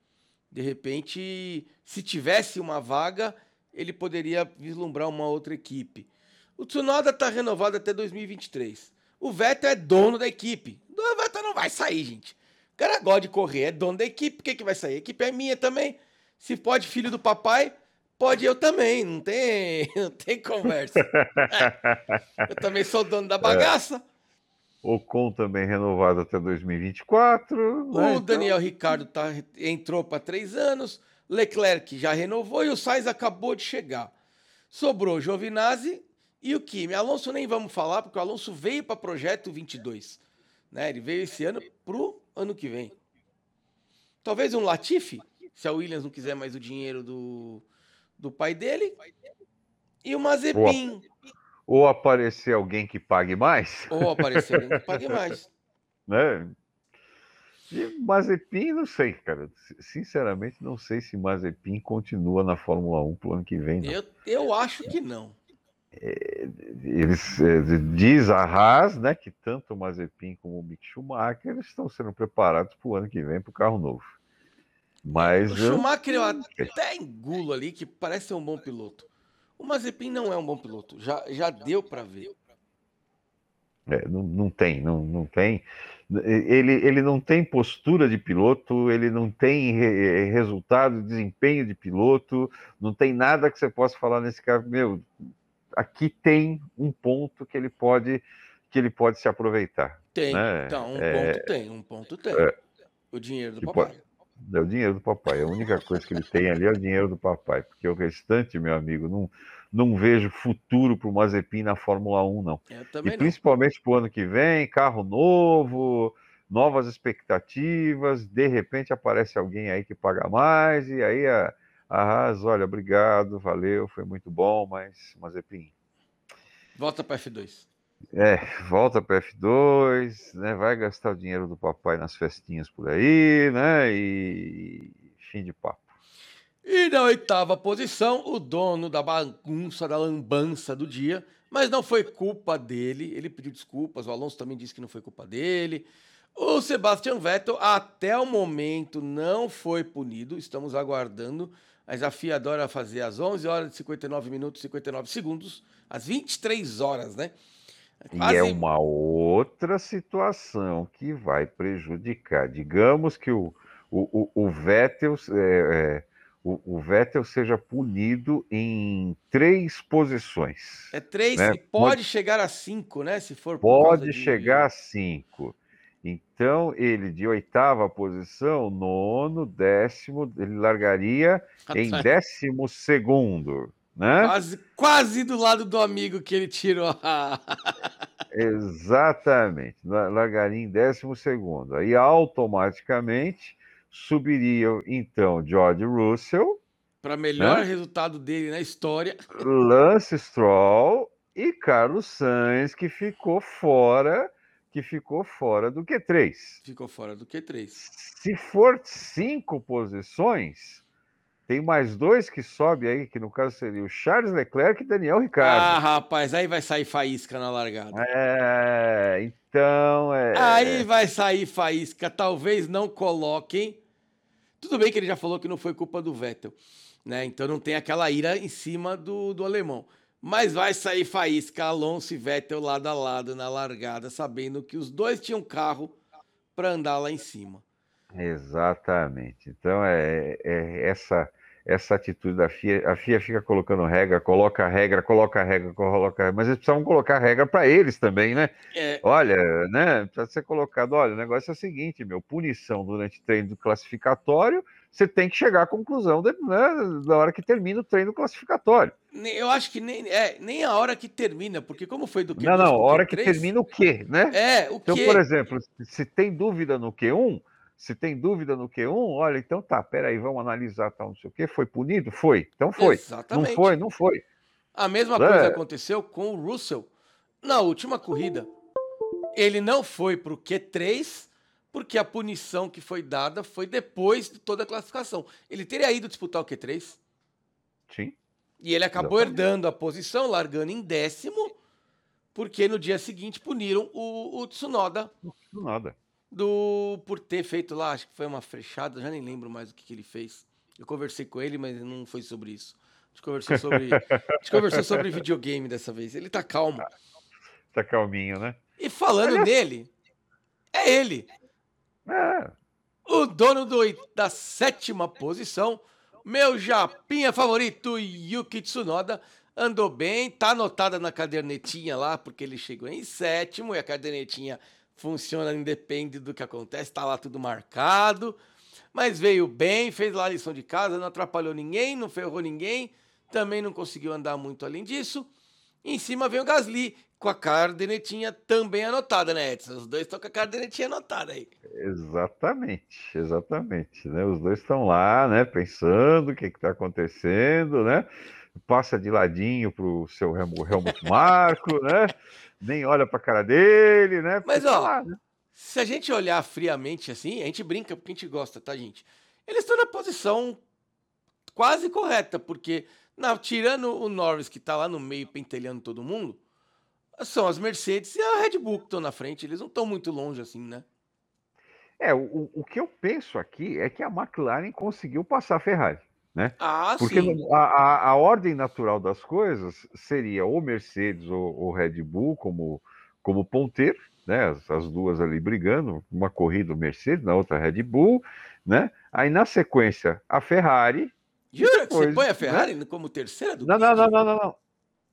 Speaker 2: De repente, se tivesse uma vaga, ele poderia vislumbrar uma outra equipe. O Tsunoda está renovado até 2023. O Vettel é dono da equipe. O Vettel não vai sair, gente. O cara gosta de correr, é dono da equipe. Por que, que vai sair? A equipe é minha também. Se pode filho do papai, pode eu também. Não tem, <laughs> não tem conversa. <laughs> Eu também sou dono da bagaça. É.
Speaker 1: Ocon também renovado até 2024.
Speaker 2: Né? O então Daniel Ricardo tá, entrou para três anos. Leclerc já renovou e o Sainz acabou de chegar. Sobrou Giovinazzi e o Kimi. Alonso nem vamos falar, porque o Alonso veio para projeto 22. Né? Ele veio esse ano pro ano que vem. Talvez um Latifi, se a Williams não quiser mais o dinheiro do, do pai dele. E o Mazepin.
Speaker 1: Ou aparecer alguém que pague mais.
Speaker 2: Ou aparecer alguém que pague <laughs> mais.
Speaker 1: né? E Mazepin, não sei, cara. Sinceramente, não sei se Mazepin continua na Fórmula 1 pro ano que vem.
Speaker 2: Eu, eu acho que não.
Speaker 1: É, eles é, diz a Haas, né, que tanto o Mazepin como o Mick Schumacher estão sendo preparados para o ano que vem para o carro novo. Mas
Speaker 2: o Schumacher eu até engulo ali que parece ser um bom piloto. O Mazepin não é um bom piloto, já, já deu para ver.
Speaker 1: É, não, não tem, não, não tem. Ele, ele não tem postura de piloto, ele não tem re, resultado, desempenho de piloto, não tem nada que você possa falar nesse caso. Meu, aqui tem um ponto que ele pode que ele pode se aproveitar.
Speaker 2: Tem,
Speaker 1: né?
Speaker 2: então, um é, ponto tem, um ponto tem. É, o dinheiro do papai. Pode,
Speaker 1: é o dinheiro do papai. A única coisa que ele tem ali é o dinheiro do papai, porque o restante, meu amigo, não, não vejo futuro para o Mazepin na Fórmula 1, não. e principalmente para o ano que vem, carro novo, novas expectativas, de repente aparece alguém aí que paga mais, e aí a, a Haas, olha, obrigado, valeu, foi muito bom, mas Mazepin.
Speaker 2: Volta para F2.
Speaker 1: É, volta para F2, né? Vai gastar o dinheiro do papai nas festinhas por aí, né? E fim de papo.
Speaker 2: E na oitava posição, o dono da bagunça, da lambança do dia, mas não foi culpa dele. Ele pediu desculpas, o Alonso também disse que não foi culpa dele. O Sebastian Vettel, até o momento, não foi punido. Estamos aguardando a FIA adora fazer às 11 horas e 59 minutos e 59 segundos, às 23 horas, né?
Speaker 1: Quase... E é uma outra situação que vai prejudicar. Digamos que o, o, o, o Vettel, é, é, o, o, Vettel seja punido em três posições.
Speaker 2: É três, né? pode, pode, chegar a cinco, né? Se for
Speaker 1: Pode chegar a cinco. Então, ele de oitava posição, nono, décimo, ele largaria em décimo segundo. Né?
Speaker 2: Quase, quase do lado do amigo que ele tirou. <laughs>
Speaker 1: Exatamente, largaria em décimo segundo. Aí automaticamente subiria então George Russell.
Speaker 2: Para melhor né? resultado dele na história.
Speaker 1: Lance Stroll e Carlos Sainz, que ficou fora que ficou fora do Q3.
Speaker 2: Ficou fora do Q3.
Speaker 1: Se for cinco posições, tem mais dois que sobe aí, que no caso seria o Charles Leclerc e Daniel Ricciardo.
Speaker 2: Ah, rapaz, aí vai sair faísca na largada.
Speaker 1: É, então é.
Speaker 2: Aí vai sair faísca. Talvez não coloquem. Tudo bem que ele já falou que não foi culpa do Vettel, né? Então não tem aquela ira em cima do, do alemão. Mas vai sair faísca Alonso e Vettel lado a lado na largada, sabendo que os dois tinham carro para andar lá em cima.
Speaker 1: Exatamente. Então é, é essa essa atitude da FIA. A FIA fica colocando regra, coloca regra, coloca regra, coloca regra, mas eles precisavam colocar regra para eles também, né? É. Olha, né? Precisa ser colocado, olha, o negócio é o seguinte, meu, punição durante treino classificatório, você tem que chegar à conclusão de, né, da hora que termina o treino classificatório.
Speaker 2: Eu acho que nem, é, nem a hora que termina, porque como foi do
Speaker 1: Q2 Não, não, a hora que termina o quê, né?
Speaker 2: É,
Speaker 1: o Então,
Speaker 2: quê?
Speaker 1: por exemplo, se tem dúvida no Q1, se tem dúvida no Q1, olha, então tá, peraí, vamos analisar tal, não sei o quê. Foi punido? Foi. Então foi. Exatamente. Não foi, não foi.
Speaker 2: A mesma é. coisa aconteceu com o Russell na última corrida. Ele não foi para o Q3 porque a punição que foi dada foi depois de toda a classificação. Ele teria ido disputar o Q3.
Speaker 1: Sim.
Speaker 2: E ele acabou Exatamente. herdando a posição, largando em décimo, porque no dia seguinte puniram o, o Tsunoda.
Speaker 1: O Tsunoda
Speaker 2: do por ter feito lá, acho que foi uma frechada, já nem lembro mais o que, que ele fez. Eu conversei com ele, mas não foi sobre isso. A gente conversou sobre, a gente conversou sobre videogame dessa vez. Ele tá calmo.
Speaker 1: Tá calminho, né?
Speaker 2: E falando é... nele, é ele. É. O dono do, da sétima posição, meu japinha favorito, Yuki Tsunoda, andou bem, tá anotada na cadernetinha lá, porque ele chegou em sétimo e a cadernetinha funciona independe do que acontece, tá lá tudo marcado. Mas veio bem, fez lá a lição de casa, não atrapalhou ninguém, não ferrou ninguém, também não conseguiu andar muito além disso. Em cima vem o Gasly, com a cardenetinha também anotada, né, Edson? Os dois estão com a cardenetinha anotada aí.
Speaker 1: Exatamente, exatamente. Né? Os dois estão lá, né, pensando o que está acontecendo, né? Passa de ladinho para o seu Helmut <laughs> Marco, né? nem olha para a cara dele, né?
Speaker 2: Mas, ó, lá, né? se a gente olhar friamente assim, a gente brinca porque a gente gosta, tá, gente? Eles estão na posição quase correta, porque na, tirando o Norris que tá lá no meio pentelhando todo mundo, são as Mercedes e a Red Bull que estão na frente. Eles não estão muito longe assim, né?
Speaker 1: É, o, o que eu penso aqui é que a McLaren conseguiu passar a Ferrari. Né?
Speaker 2: Ah,
Speaker 1: Porque
Speaker 2: sim.
Speaker 1: A, a, a, ordem natural das coisas seria ou Mercedes ou, ou Red Bull como, como ponteiro, né? As, as, duas ali brigando, uma corrida Mercedes, na outra Red Bull, né? Aí na sequência a Ferrari.
Speaker 2: Jura depois, que você põe a né? Ferrari né? como terceira do
Speaker 1: não, não, não, não, não, não.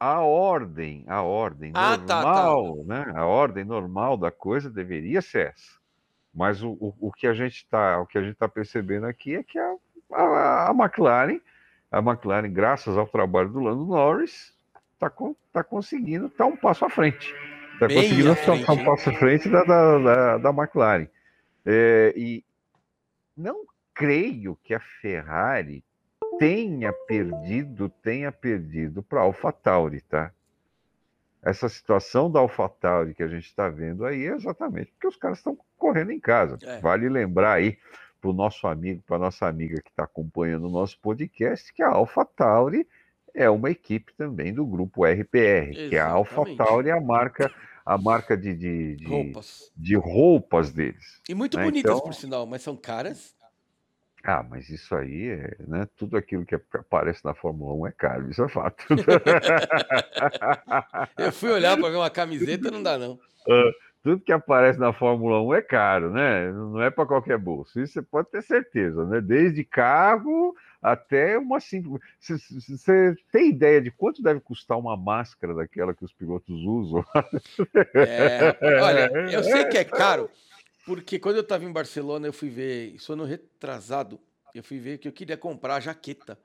Speaker 1: A ordem, a ordem ah, normal, tá, tá. né? A ordem normal da coisa deveria ser essa. Mas o, o, o que a gente está, o que a gente está percebendo aqui é que a a, a McLaren, a McLaren, graças ao trabalho do Lando Norris, está tá conseguindo estar tá um passo à frente. Está conseguindo estar um passo à frente da, da, da, da McLaren. É, e não creio que a Ferrari tenha perdido, tenha perdido para a AlphaTauri, tá? Essa situação da AlphaTauri que a gente está vendo aí é exatamente porque os caras estão correndo em casa. É. Vale lembrar aí, para o nosso amigo, para a nossa amiga que está acompanhando o nosso podcast, que a AlphaTauri é uma equipe também do grupo RPR, Exatamente. que a AlphaTauri é a marca a marca de, de, de, roupas. de roupas deles.
Speaker 2: E muito né? bonitas, então... por sinal, mas são caras.
Speaker 1: Ah, mas isso aí é, né? Tudo aquilo que aparece na Fórmula 1 é caro, isso é fato. <laughs>
Speaker 2: Eu fui olhar para ver uma camiseta, não dá não.
Speaker 1: Uh, <laughs> tudo que aparece na Fórmula 1 é caro, né? Não é para qualquer bolso. Isso você pode ter certeza, né? Desde carro até uma simples. Você tem ideia de quanto deve custar uma máscara daquela que os pilotos usam?
Speaker 2: É, olha, eu sei que é caro, porque quando eu estava em Barcelona, eu fui ver, isso ano retrasado, eu fui ver que eu queria comprar a jaqueta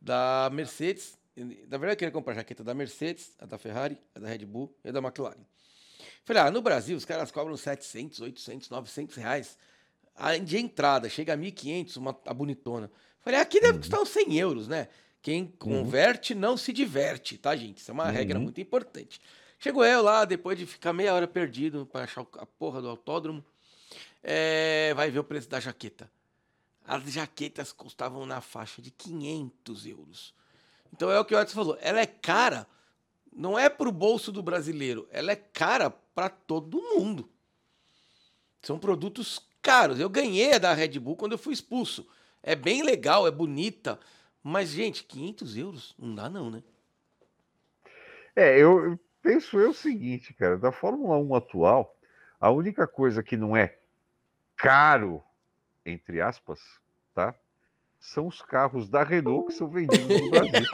Speaker 2: da Mercedes. Na verdade, eu queria comprar a jaqueta da Mercedes, a da Ferrari, a da Red Bull e a da McLaren. Falei, ah, no Brasil os caras cobram 700, 800, 900 reais de entrada, chega a 1.500 uma a bonitona. Falei, aqui deve uhum. custar uns 100 euros, né? Quem uhum. converte uhum. não se diverte, tá, gente? Isso é uma uhum. regra muito importante. Chegou eu lá, depois de ficar meia hora perdido para achar a porra do autódromo, é, vai ver o preço da jaqueta. As jaquetas custavam na faixa de 500 euros. Então é o que o Edson falou, ela é cara não é para o bolso do brasileiro, ela é cara para todo mundo. São produtos caros. Eu ganhei a da Red Bull quando eu fui expulso. É bem legal, é bonita, mas, gente, 500 euros não dá não, né?
Speaker 1: É, eu penso eu o seguinte, cara, da Fórmula 1 atual, a única coisa que não é caro, entre aspas, tá? são os carros da Renault que são vendidos no Brasil.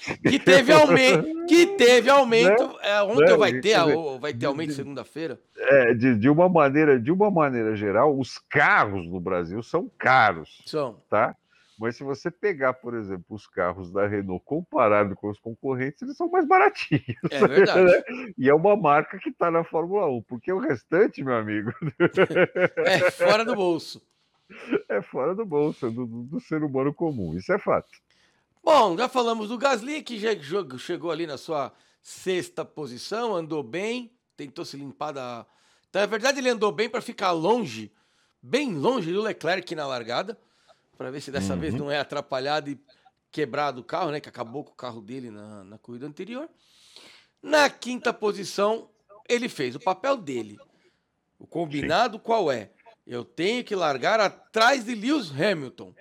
Speaker 1: <laughs>
Speaker 2: que teve aumento, que teve aumento. Né? É, ontem né? vai ter, vai ter aumento segunda-feira.
Speaker 1: É, de, de, uma maneira, de uma maneira geral, os carros no Brasil são caros. São. Tá? Mas se você pegar, por exemplo, os carros da Renault comparado com os concorrentes, eles são mais baratinhos. É verdade. <laughs> Né? E é uma marca que está na Fórmula 1, porque o restante, meu amigo. <laughs>
Speaker 2: É fora do bolso. <laughs>
Speaker 1: É fora do bolso, do, do ser humano comum. Isso é fato.
Speaker 2: Bom, já falamos do Gasly, que já chegou ali na sua sexta posição, andou bem, tentou se limpar da. Então, na verdade, ele andou bem para ficar longe, bem longe do Leclerc na largada para ver se dessa uhum. vez não é atrapalhado e quebrado o carro, né? Que acabou com o carro dele na, na corrida anterior. Na quinta posição, ele fez o papel dele. O combinado Sim. qual é? Eu tenho que largar atrás de Lewis Hamilton.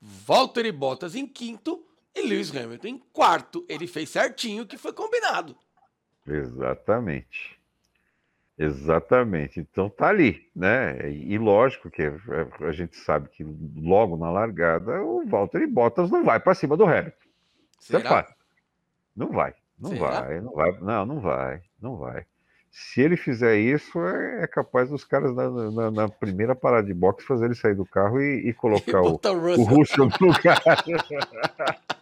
Speaker 2: Valtteri Bottas em quinto e Lewis Hamilton em quarto. Ele fez certinho o que foi combinado.
Speaker 1: Exatamente. Exatamente. Então tá ali, né? E lógico que a gente sabe que logo na largada o Valtteri Bottas não vai para cima do Hamilton. Será? É fato. Não vai, não Será? vai, não vai, não, não vai, não vai. Se ele fizer isso, é, é capaz dos caras na, na, na, primeira parada de boxe fazer ele sair do carro e, e colocar <laughs> e o, o Russell no lugar. <laughs>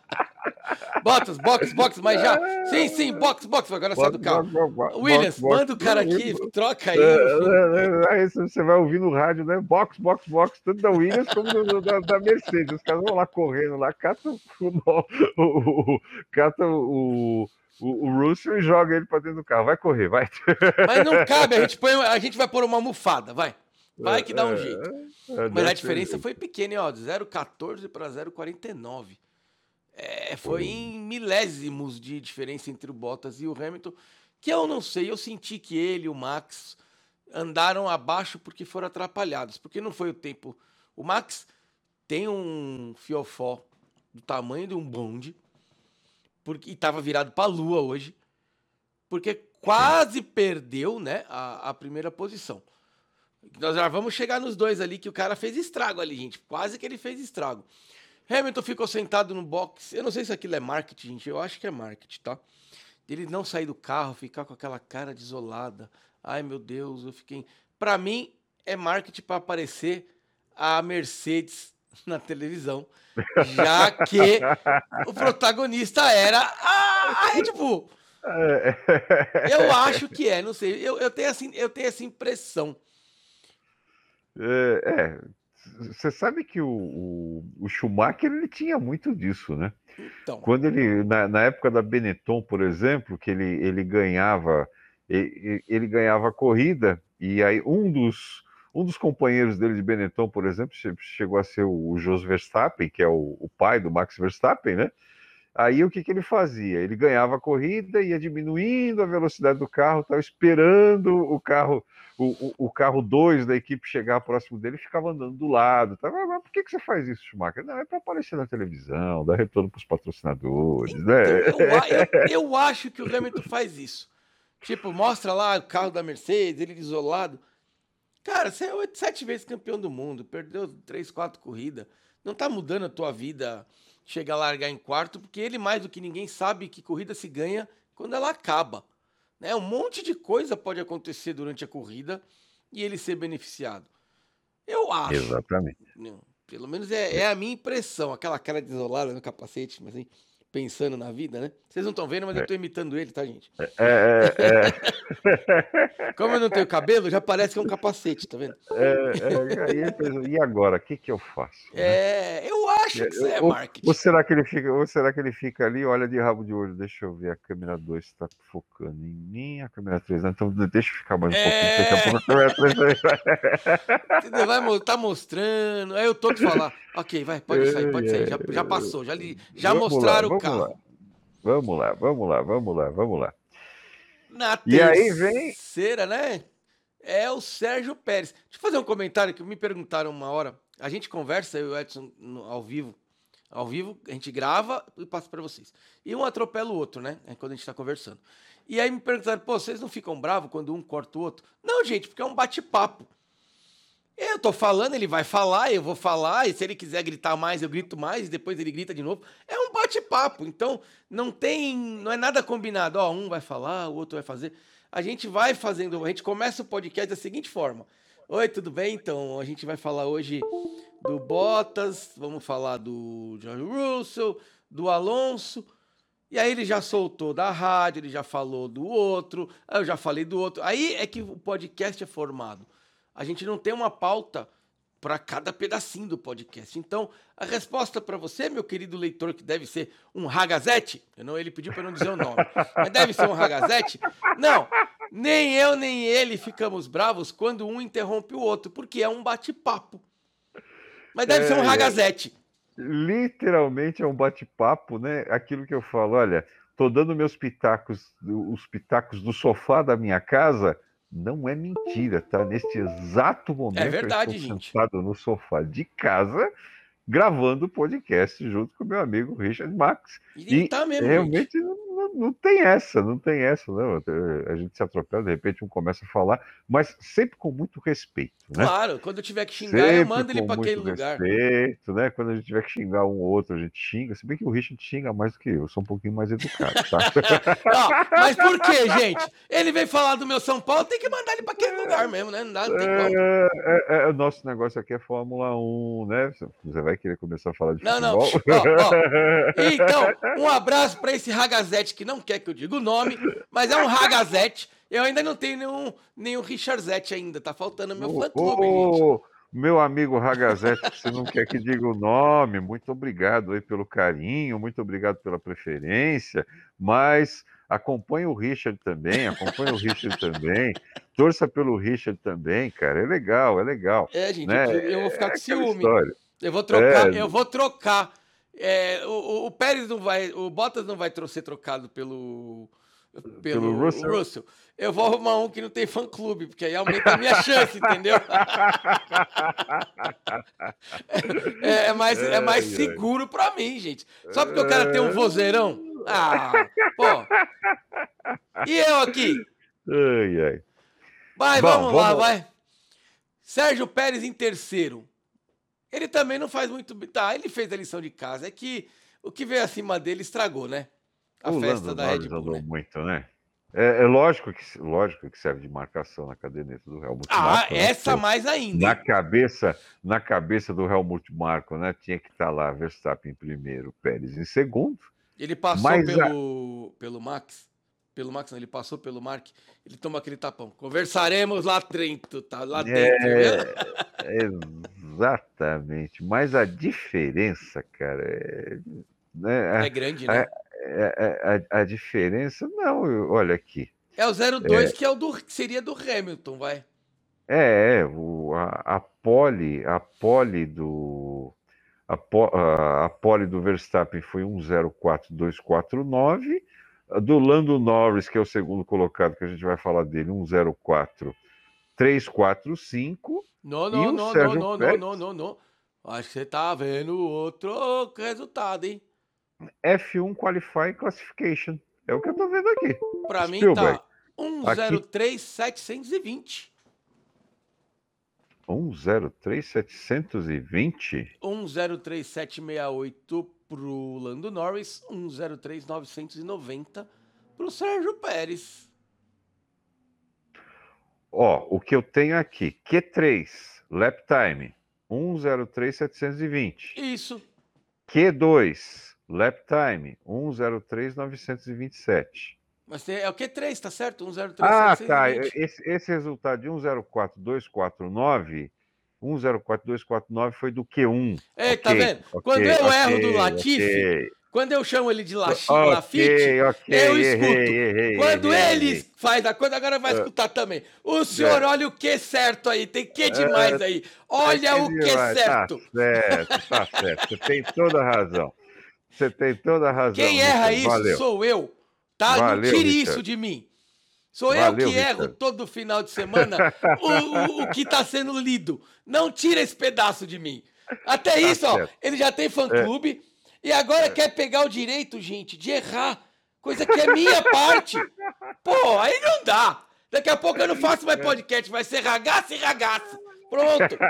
Speaker 2: Box, box, box, mas já. Sim, sim, box, box. Agora sai do carro. Williams, manda o cara aqui, troca aí. É,
Speaker 1: é, é, aí você vai ouvir no rádio, né? Box, box, box, tanto da Williams como da, Mercedes. Os caras vão lá correndo lá, catam o, catam <laughs> o, o, o Russell e joga ele para dentro do carro. Vai correr, vai.
Speaker 2: Mas não <laughs> cabe, a gente, põe, a gente vai pôr uma almofada, vai. Vai que dá um jeito. Mas a diferença foi pequena, ó, de 0,14 para 0,49. É, foi em milésimos de diferença entre o Bottas e o Hamilton, que eu não sei, eu senti que ele e o Max andaram abaixo porque foram atrapalhados, porque não foi o tempo. O Max tem um fiofó do tamanho de um bonde, porque estava virado para a lua hoje, porque quase perdeu, né, a, a primeira posição. Nós já vamos chegar nos dois ali que o cara fez estrago ali, gente. Quase que ele fez estrago. Hamilton ficou sentado no box. Eu não sei se aquilo é marketing, gente. Eu acho que é marketing, tá? Ele não sair do carro, ficar com aquela cara desolada. Ai, meu Deus, eu fiquei. Para mim, é marketing para aparecer a Mercedes <laughs> na televisão, já que o protagonista era a, Red Bull. Eu acho que é, não sei. Eu, eu, tenho, assim, eu tenho essa impressão.
Speaker 1: É, é você sabe que o, o, o, Schumacher ele tinha muito disso, né? Então. Quando ele, na, na, época da Benetton, por exemplo, que ele, ele ganhava ele, ele ganhava a corrida e aí um dos um dos companheiros dele de Benetton, por exemplo, chegou a ser o Jos Verstappen, que é o, o pai do Max Verstappen, né? Aí o que, que ele fazia? Ele ganhava a corrida, ia diminuindo a velocidade do carro, estava esperando o carro, o, o, o carro 2 da equipe chegar próximo dele, ficava andando do lado. Tá? Mas por que, que você faz isso, Schumacher? Não, é para aparecer na televisão, dar retorno para os patrocinadores. Então, né?
Speaker 2: eu, eu, eu acho que o Hamilton faz isso. Tipo, mostra lá o carro da Mercedes, ele isolado. Cara, você é sete vezes campeão do mundo, perdeu três, quatro corridas. Não tá mudando a tua vida chega a largar em quarto, porque ele, mais do que ninguém, sabe que corrida se ganha quando ela acaba. Né? Um monte de coisa pode acontecer durante a corrida e ele ser beneficiado. Eu acho.
Speaker 1: Exatamente.
Speaker 2: Pelo menos é, é a minha impressão. Aquela cara desolada no capacete, mas assim, pensando na vida, né? Vocês não estão vendo, mas é. eu estou imitando ele, tá, gente? É, é, é. <laughs> Como eu não tenho cabelo, já parece que é um capacete, tá vendo?
Speaker 1: É, é e agora, o que, que eu faço?
Speaker 2: Né? É, eu acho que isso é ou, marketing.
Speaker 1: Ou será, que ele fica, ou será que ele fica ali, olha de rabo de olho, deixa eu ver, a câmera 2 está focando em mim, a câmera 3, né? então deixa eu ficar mais um pouquinho, daqui a pouco a câmera
Speaker 2: 3 vai... <laughs> tá mostrando, aí eu tô te falar, ok, vai, pode sair, pode sair, já, já passou, já, li, já mostraram lá, o carro.
Speaker 1: Lá. Vamos lá, vamos lá, vamos lá, vamos lá.
Speaker 2: Na e aí vem. Terceira, né? É o Sérgio Pérez. Deixa eu fazer um comentário que me perguntaram uma hora. A gente conversa, eu e o Edson, no, ao vivo. Ao vivo, a gente grava e passa para vocês. E um atropela o outro, né? É quando a gente está conversando. E aí me perguntaram, pô, vocês não ficam bravos quando um corta o outro? Não, gente, porque é um bate-papo. Eu tô falando, ele vai falar, eu vou falar, e se ele quiser gritar mais, eu grito mais, e depois ele grita de novo. É um bate-papo, então não tem, não é nada combinado. Ó, um vai falar, o outro vai fazer. A gente vai fazendo, a gente começa o podcast da seguinte forma. Oi, tudo bem? Então, a gente vai falar hoje do Bottas, vamos falar do George Russell, do Alonso. E aí ele já soltou da rádio, ele já falou do outro, eu já falei do outro. Aí é que o podcast é formado. A gente não tem uma pauta para cada pedacinho do podcast. Então, a resposta para você, meu querido leitor, que deve ser um ragazete, não, ele pediu para não dizer o nome, mas deve ser um ragazete. Não, nem eu nem ele ficamos bravos quando um interrompe o outro, porque é um bate-papo. Mas deve é, ser um é. ragazete.
Speaker 1: Literalmente é um bate-papo, né? Aquilo que eu falo, olha, tô dando meus pitacos, os pitacos do sofá da minha casa, não é mentira, tá? Neste exato momento é
Speaker 2: verdade,
Speaker 1: eu
Speaker 2: estou gente.
Speaker 1: sentado no sofá de casa gravando o podcast junto com meu amigo Richard Max.
Speaker 2: E, e tá mesmo,
Speaker 1: realmente não, não, tem essa, não tem essa, não. A gente se atropela, de repente um começa a falar, mas sempre com muito respeito, né?
Speaker 2: Claro, quando eu tiver que xingar, sempre eu mando ele para aquele lugar.
Speaker 1: respeito, né? Quando a gente tiver que xingar um ou outro, a gente xinga. Se bem que o Richard xinga mais do que eu, eu sou um pouquinho mais educado, tá? <laughs>
Speaker 2: não, mas por que, gente? Ele vem falar do meu São Paulo, tem que mandar ele para aquele lugar mesmo, né? Não, dá, não tem é,
Speaker 1: é, é, o nosso negócio aqui é Fórmula 1, né? Você vai querer começar a falar de não, futebol?
Speaker 2: Não, ó. <laughs> Então, um abraço para esse ragazete que não quer que eu diga o nome, mas é um ragazete. Eu ainda não tenho nenhum, nenhum Richardete ainda, tá faltando meu fã-clube,
Speaker 1: Meu amigo Ragazete, você não quer que diga o nome, muito obrigado aí pelo carinho, muito obrigado pela preferência, mas acompanhe o Richard também, acompanhe o Richard também, torça pelo Richard também, cara, é legal, é legal.
Speaker 2: É, gente, né? eu vou ficar é com ciúme. História. Eu vou trocar, é... eu vou trocar. É, o, o, Pérez não vai, o Bottas não vai ser trocado pelo pelo, pelo Russell. Russell. Eu vou arrumar um que não tem fã clube, porque aí aumenta a minha chance, entendeu? <laughs> é, é, mais, é mais seguro para mim, gente. Só porque o cara tem um vozeirão. Ah, pô. E eu aqui?
Speaker 1: Ai, ai.
Speaker 2: Vai, Bom, vamos, vamos lá, vai. Sérgio Pérez em terceiro. Ele também não faz muito. Tá, ele fez a lição de casa. É que o que veio acima dele estragou, né?
Speaker 1: A o festa Lando da Red Bull. Né? muito, né? É, é, lógico, que, lógico que serve de marcação na caderneta do Helmut
Speaker 2: ah. Ah, essa né? mais ainda.
Speaker 1: Na cabeça, na cabeça do Helmut Marko, né? Tinha que estar tá lá Verstappen em primeiro, Pérez em segundo.
Speaker 2: Ele passou pelo, a... pelo Max. Pelo Max, não, ele passou pelo Mark, ele toma aquele tapão. Conversaremos lá dentro, tá? Lá é, dentro. <laughs>
Speaker 1: exatamente. Mas a diferença, cara, é,
Speaker 2: né, é grande, né?
Speaker 1: A, a, a, a, diferença, não, olha aqui.
Speaker 2: É o 02 é, que é o do, que seria do Hamilton, vai.
Speaker 1: É, é o, a, a pole, a pole do a, a, a pole do Verstappen foi 104.249 do Lando Norris, que é o segundo colocado, que a gente vai falar dele, 104 3,
Speaker 2: 4, 5. Não, não, não, Sérgio não, não, não, não, não. Acho que você tá vendo outro resultado, hein?
Speaker 1: F1 Qualify Classification. É o que eu tô vendo aqui.
Speaker 2: Para mim tá 103720.
Speaker 1: 103720?
Speaker 2: 103768 pro Lando Norris, 103990 pro Sérgio Pérez.
Speaker 1: Ó, o que eu tenho aqui, Q3, lap time, 103,720.
Speaker 2: Isso.
Speaker 1: Q2, lap time, 103,927.
Speaker 2: Mas tem, é o Q3, tá certo? 103,720.
Speaker 1: Ah, tá. Esse, esse resultado de 104,249 104,249 foi do Q1.
Speaker 2: É, okay, tá vendo? Okay, Quando eu okay, erro do Latifi, quando eu chamo ele de Latifi, eu escuto. Errei, errei, Quando errei, ele faz a coisa, agora vai é. escutar também. O senhor é. olha o que certo aí, tem que demais é. aí. Olha o que certo.
Speaker 1: Tá certo, <laughs> tá certo. Você tem toda a razão. Você tem toda a razão.
Speaker 2: Quem erra isso Valeu. sou eu. Tá? Valeu, Não tire Richard. isso de mim. Sou Valeu, eu que erro todo final de semana o, o, o que está sendo lido. Não tira esse pedaço de mim. Até tá isso, certo. ó, ele já tem fã-clube é. E agora é. quer pegar o direito, gente, de errar. Coisa que é minha parte. Pô, aí não dá. Daqui a pouco eu não faço mais podcast, vai ser ragaço e ragaço. Pronto. <laughs>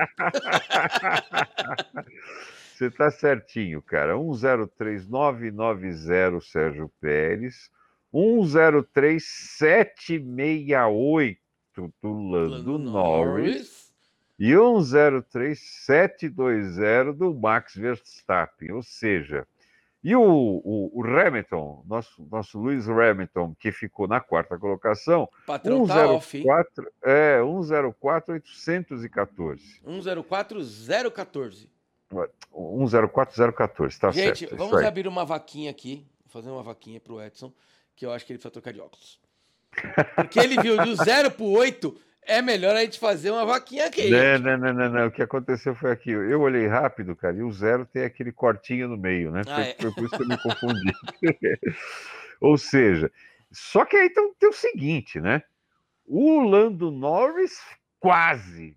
Speaker 1: Você tá certinho, cara. 103990 Sérgio Pérez. 103768 do Lando Norris. E 103720 do Max Verstappen. Ou seja, e o, o, o Hamilton, nosso, nosso Luiz Hamilton, que ficou na quarta colocação,
Speaker 2: Patrão 104,
Speaker 1: tá é, 104,814.
Speaker 2: 104,014.
Speaker 1: 104,014, tá
Speaker 2: Gente,
Speaker 1: certo.
Speaker 2: Gente, vamos abrir uma vaquinha aqui, fazer uma vaquinha pro Edson, que eu acho que ele precisa trocar de óculos. <laughs> Porque ele viu do 0 pro 8, é melhor a gente fazer uma vaquinha aqui.
Speaker 1: Não, não, não, não, não, O que aconteceu foi aqui. Eu olhei rápido, cara, e o zero tem aquele cortinho no meio, né?
Speaker 2: Ah,
Speaker 1: foi,
Speaker 2: é.
Speaker 1: foi, por isso que eu me confundi. <laughs> Ou seja, só que aí tem, tem, o seguinte, né? O Lando Norris quase.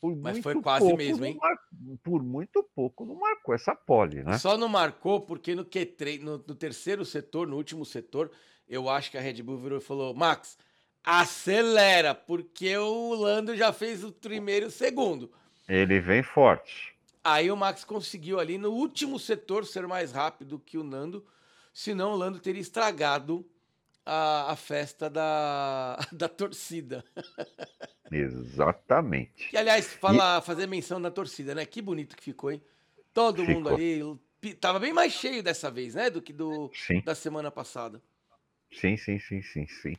Speaker 1: Por
Speaker 2: Mas
Speaker 1: muito
Speaker 2: foi quase
Speaker 1: pouco
Speaker 2: mesmo, hein?
Speaker 1: Mar... Por muito pouco não marcou essa pole, né?
Speaker 2: Só não marcou porque no Q3, no, no terceiro setor, no último setor, eu acho que a Red Bull virou e falou: Max, acelera, porque o Lando já fez o primeiro e o segundo.
Speaker 1: Ele vem forte.
Speaker 2: Aí o Max conseguiu ali no último setor ser mais rápido que o Nando, senão o Lando teria estragado a, a festa da, <laughs> da torcida.
Speaker 1: Exatamente.
Speaker 2: E aliás, fala, e... fazer menção da torcida, né? Que bonito que ficou, hein? Todo ficou. mundo ali tava bem mais cheio dessa vez, né? Do que do,
Speaker 1: sim.
Speaker 2: da semana passada.
Speaker 1: Sim, sim, sim, sim, sim.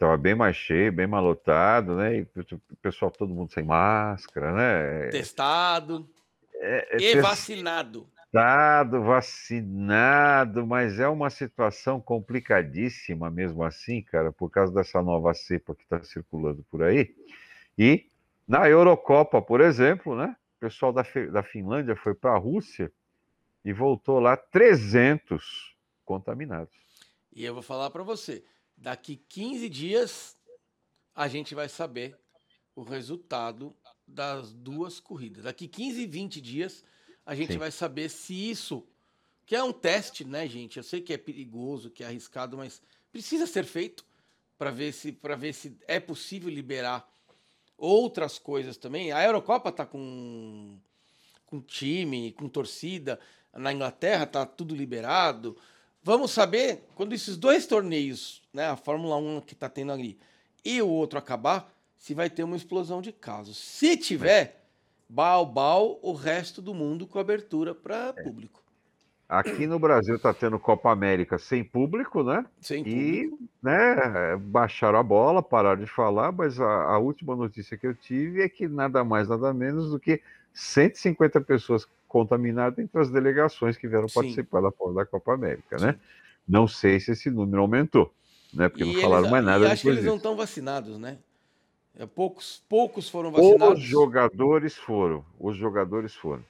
Speaker 1: Tava bem mais cheio, bem mais lotado, né? E o pessoal, todo mundo sem máscara, né?
Speaker 2: Testado.
Speaker 1: É,
Speaker 2: é, e test... vacinado.
Speaker 1: Testado, vacinado, mas é uma situação complicadíssima mesmo assim, cara, por causa dessa nova cepa que está circulando por aí. E na Eurocopa, por exemplo, né? O pessoal da, da Finlândia foi para a Rússia e voltou lá 300 contaminados.
Speaker 2: E eu vou falar para você, daqui 15 dias a gente vai saber o resultado das duas corridas. Daqui 15 e 20 dias a gente Sim. vai saber se isso, que é um teste, né, gente? Eu sei que é perigoso, que é arriscado, mas precisa ser feito para ver se para ver se é possível liberar outras coisas também. A Eurocopa tá com com time, com torcida. Na Inglaterra tá tudo liberado. Vamos saber quando esses dois torneios, né, a Fórmula 1 que está tendo ali e o outro acabar, se vai ter uma explosão de casos. Se tiver, bal, bal, o resto do mundo com abertura para
Speaker 1: É.
Speaker 2: público.
Speaker 1: Aqui no Brasil está tendo Copa América sem público, né?
Speaker 2: Sem
Speaker 1: E
Speaker 2: público.
Speaker 1: né, baixaram a bola, pararam de falar, mas a, a última notícia que eu tive é que nada mais, nada menos do que 150 pessoas contaminadas entre as delegações que vieram
Speaker 2: Sim.
Speaker 1: participar da, da Copa América, né? Não sei se esse número aumentou, né? Porque não
Speaker 2: E
Speaker 1: falaram
Speaker 2: eles-
Speaker 1: mais nada
Speaker 2: E acho que eles não
Speaker 1: disso.
Speaker 2: estão vacinados, né? É, poucos, poucos foram vacinados.
Speaker 1: Os jogadores foram, os jogadores foram.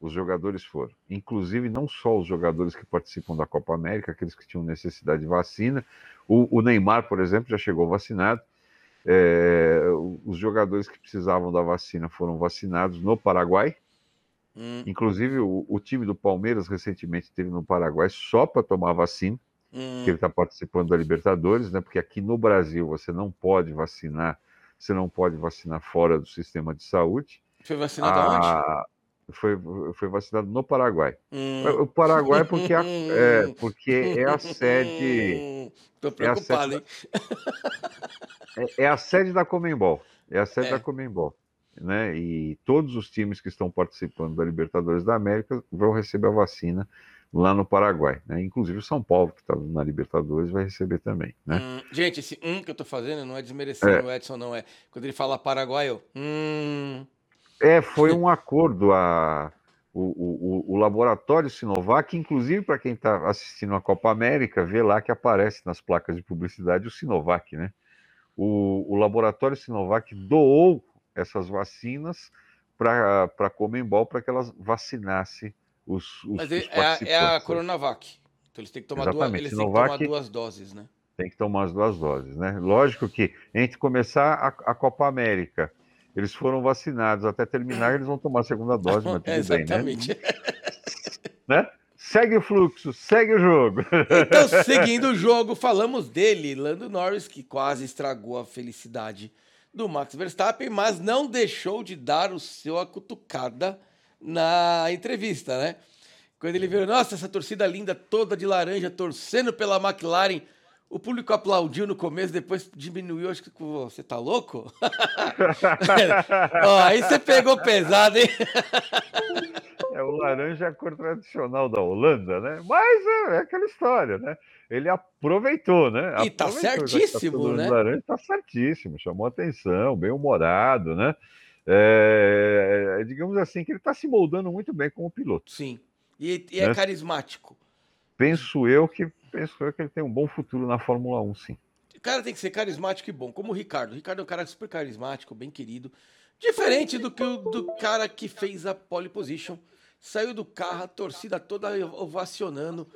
Speaker 1: Os jogadores foram. Inclusive, não só os jogadores que participam da Copa América, aqueles que tinham necessidade de vacina. O, o Neymar, por exemplo, já chegou vacinado. É, os jogadores que precisavam da vacina foram vacinados no Paraguai.
Speaker 2: Hum,
Speaker 1: Inclusive, o, o time do Palmeiras recentemente esteve no Paraguai só para tomar vacina,
Speaker 2: hum.
Speaker 1: que ele está participando da Libertadores, né? Porque aqui no Brasil você não pode vacinar, você não pode vacinar fora do sistema de saúde.
Speaker 2: Foi vacinado aonde?
Speaker 1: Foi, foi vacinado no Paraguai.
Speaker 2: Hum.
Speaker 1: O Paraguai porque, a- <laughs> é, porque é a sede é a
Speaker 2: preocupado,
Speaker 1: sede
Speaker 2: hein?
Speaker 1: é, é a sede da Comembol. É a sede
Speaker 2: É.
Speaker 1: da Comembol. Né? E todos os times que estão participando da Libertadores da América vão receber a vacina lá no Paraguai. Né? Inclusive o São Paulo, que está na Libertadores, vai receber também. Né?
Speaker 2: Hum, gente, esse um que eu tô fazendo não é desmerecendo o Edson, não é. Quando ele fala Paraguai, eu. Hum,
Speaker 1: É, foi um acordo. A, o, o, o- laboratório Sinovac, inclusive para quem está assistindo a Copa América, vê lá que aparece nas placas de publicidade o Sinovac, né? O, o laboratório Sinovac doou essas vacinas para a Comembol para que elas vacinasse os, os,
Speaker 2: mas
Speaker 1: os
Speaker 2: ele- é, a, é a
Speaker 1: participantes.
Speaker 2: Coronavac. Então eles têm que tomar, duas, eles têm que
Speaker 1: Sinovac-
Speaker 2: tomar duas doses, né?
Speaker 1: Tem que tomar as duas doses, né? Lógico que entre começar a, a Copa América, eles foram vacinados, até terminar eles vão tomar a segunda dose, mas <laughs> tudo
Speaker 2: É,
Speaker 1: bem, né?
Speaker 2: exatamente. <laughs>
Speaker 1: né? Segue o fluxo, segue o jogo.
Speaker 2: Então, <laughs> seguindo o jogo, falamos dele, Lando Norris, que quase estragou a felicidade do Max Verstappen, mas não deixou de dar o seu acutucada na entrevista, né? Quando ele viu, nossa, essa torcida linda toda de laranja torcendo pela McLaren. O público aplaudiu no começo, depois diminuiu. Acho que você tá louco? <laughs> Ó, aí você pegou pesado, hein? <laughs>
Speaker 1: é o laranja é a cor tradicional da Holanda, né? Mas é, é aquela história, né? Ele aproveitou, né?
Speaker 2: E tá certíssimo, tá né?
Speaker 1: Laranja tá certíssimo, chamou atenção, bem humorado, né? É, digamos assim, que ele está se moldando muito bem como piloto.
Speaker 2: Sim. E, e é né? carismático.
Speaker 1: Penso eu que penso eu que ele tem um bom futuro na Fórmula 1, sim.
Speaker 2: O cara tem que ser carismático e bom, como o Ricardo. O Ricardo é um cara super carismático, bem querido. Diferente do que o do cara que fez a pole position. Saiu do carro, a torcida toda ovacionando.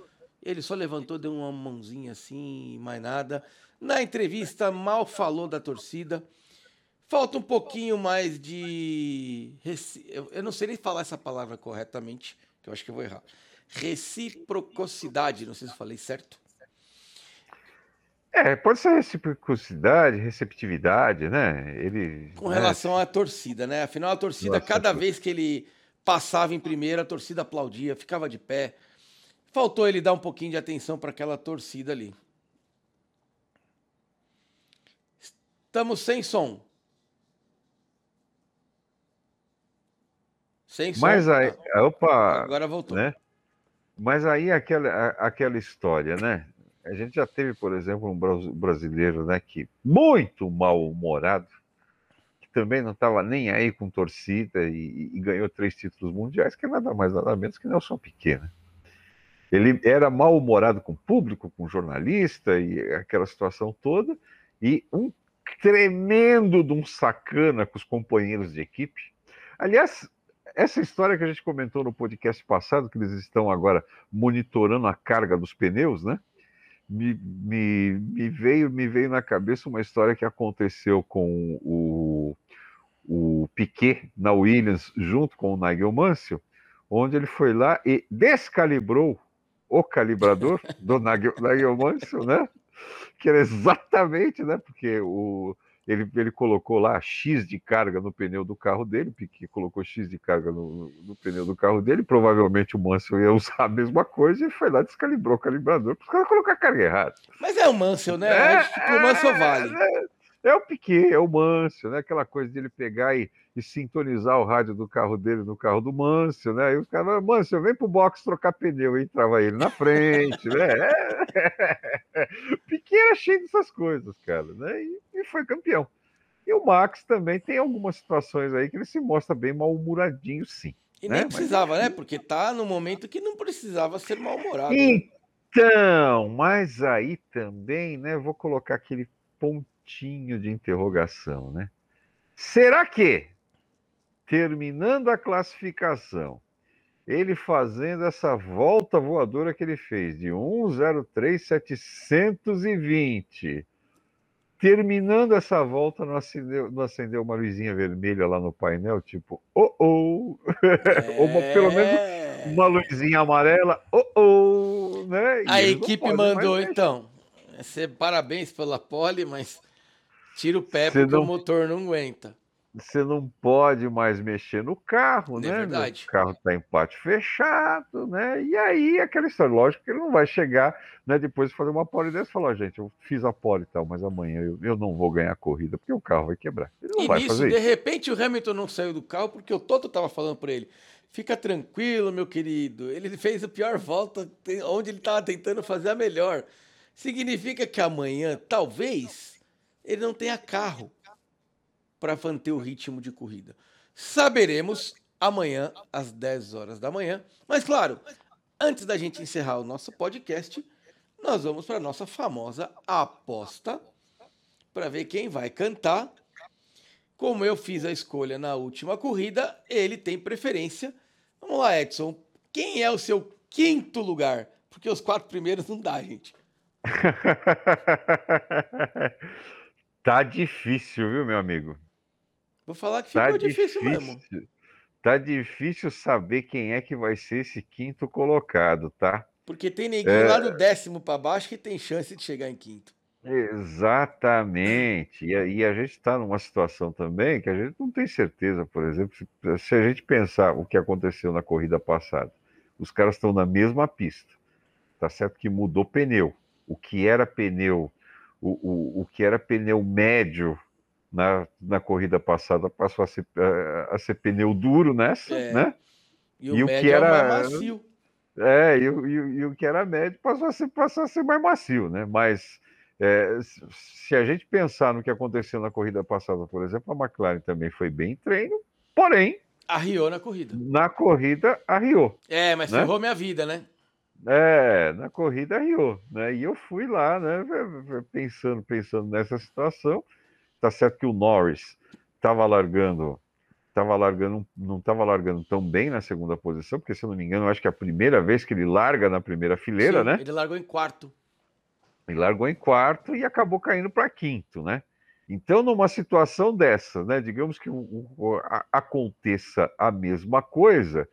Speaker 2: Ele só levantou, deu uma mãozinha assim, mais nada. Na entrevista, mal falou da torcida. Falta um pouquinho mais de. Eu não sei nem falar essa palavra corretamente, que eu acho que eu vou errar. Reciprocidade, não sei se eu falei certo.
Speaker 1: É, pode ser reciprocidade, receptividade, né? Ele.
Speaker 2: Com relação à torcida, né? Afinal, a torcida, Nossa, cada vez que ele passava em primeira, a torcida aplaudia, ficava de pé. Faltou ele dar um pouquinho de atenção para aquela torcida ali. Estamos sem som.
Speaker 1: Sem som. Mas aí, opa.
Speaker 2: Agora voltou.
Speaker 1: Né? Mas aí aquela, aquela história, né? A gente já teve, por exemplo, um brasileiro, né, que muito mal-humorado, que também não estava nem aí com torcida e, e, ganhou três títulos mundiais, que é nada mais nada menos que Nelson Piquet, né? Ele era mal-humorado com o público, com o jornalista e aquela situação toda, e um tremendo de um sacana com os companheiros de equipe. Aliás, essa história que a gente comentou no podcast passado, que eles estão agora monitorando a carga dos pneus, né? Me, me, me, veio, me veio na cabeça uma história que aconteceu com o, o Piquet na Williams, junto com o Nigel Mansell, onde ele foi lá e descalibrou o calibrador <laughs> do Nigel, Nigel Mansell, né? Que era exatamente, né? Porque o, ele, ele colocou lá X de carga no pneu do carro dele, Piquet colocou X de carga no, no, pneu do carro dele, provavelmente o Mansell ia <laughs> usar a mesma coisa e foi lá descalibrou o calibrador, para os caras colocar a carga errada.
Speaker 2: Mas é o Mansell, né? É, tipo, o Mansell é, vale.
Speaker 1: É, é o Piquet, é o Mansell, né? Aquela coisa dele pegar e, e, sintonizar o rádio do carro dele no carro do Mansell, né? E os caras, Mansell, vem pro box trocar pneu, e entrava ele na frente, né? É... <laughs> Piquet era cheio dessas coisas, cara, né? E, e, foi campeão. E o Max também tem algumas situações aí que ele se mostra bem mal-humoradinho, sim.
Speaker 2: E né? nem precisava, mas... né? Porque tá no momento que não precisava ser mal-humorado.
Speaker 1: Né? Então, mas aí também, né? Vou colocar aquele ponto pontinho de interrogação, né? Será que, terminando a classificação, ele fazendo essa volta voadora que ele fez de 103,720, terminando essa volta, não acendeu, não acendeu uma luzinha vermelha lá no painel, tipo, oh oh, é... <laughs> ou pelo menos uma luzinha amarela, oh oh, né?
Speaker 2: E a equipe mandou então. Você, parabéns pela pole, mas Tira o pé porque não, o motor não aguenta.
Speaker 1: Você não pode mais mexer no carro, é né?
Speaker 2: Verdade.
Speaker 1: O carro está em pátio fechado, né? E aí aquela história, lógico que ele não vai chegar, né? Depois de fazer uma pole dessa e falar, gente, eu fiz a pole e tal, mas amanhã eu, eu não vou ganhar a corrida porque o carro vai quebrar. Ele não
Speaker 2: e
Speaker 1: vai
Speaker 2: nisso,
Speaker 1: fazer
Speaker 2: de repente o Hamilton não saiu do carro porque o Toto estava falando para ele. Fica tranquilo, meu querido. Ele fez a pior volta onde ele estava tentando fazer a melhor. Significa que amanhã, talvez, ele não tenha carro para manter o ritmo de corrida. Saberemos amanhã, às 10 horas da manhã. Mas, claro, antes da gente encerrar o nosso podcast, nós vamos para a nossa famosa aposta para ver quem vai cantar. Como eu fiz a escolha na última corrida, ele tem preferência. Vamos lá, Edson. Quem é o seu quinto lugar? Porque os quatro primeiros não dá, gente. <laughs>
Speaker 1: Tá difícil, viu, meu amigo?
Speaker 2: Vou falar que tá ficou difícil, difícil mesmo.
Speaker 1: Tá difícil saber quem é que vai ser esse quinto colocado, tá?
Speaker 2: Porque tem ninguém é... lá do décimo para baixo que tem chance de chegar em quinto.
Speaker 1: Exatamente. E, e a gente está numa situação também que a gente não tem certeza, por exemplo, se, se a gente pensar o que aconteceu na corrida passada. Os caras estão na mesma pista. Tá certo que mudou pneu. O que era pneu, o, o, o que era pneu médio na, na corrida passada passou a ser, a, a ser pneu duro nessa, é. né?
Speaker 2: E o, e o que era é macio.
Speaker 1: É, e, e, e, o que era médio passou a ser, passou a ser mais macio, né? Mas é, se a gente pensar no que aconteceu na corrida passada, por exemplo, a McLaren também foi bem em treino, porém.
Speaker 2: Arriou na corrida.
Speaker 1: Na corrida, arriou.
Speaker 2: É, mas né? ferrou minha vida, né?
Speaker 1: É, na corrida arriou, né? E eu fui lá, né, pensando, pensando nessa situação. Tá certo que o Norris estava largando estava largando, não estava largando tão bem na segunda posição, porque se eu não me engano, acho que é a primeira vez que ele larga na primeira fileira, Sim, né?
Speaker 2: Ele largou em quarto.
Speaker 1: Ele largou em quarto e acabou caindo para quinto, né? Então, numa situação dessa, né, digamos que um, um, a, aconteça a mesma coisa,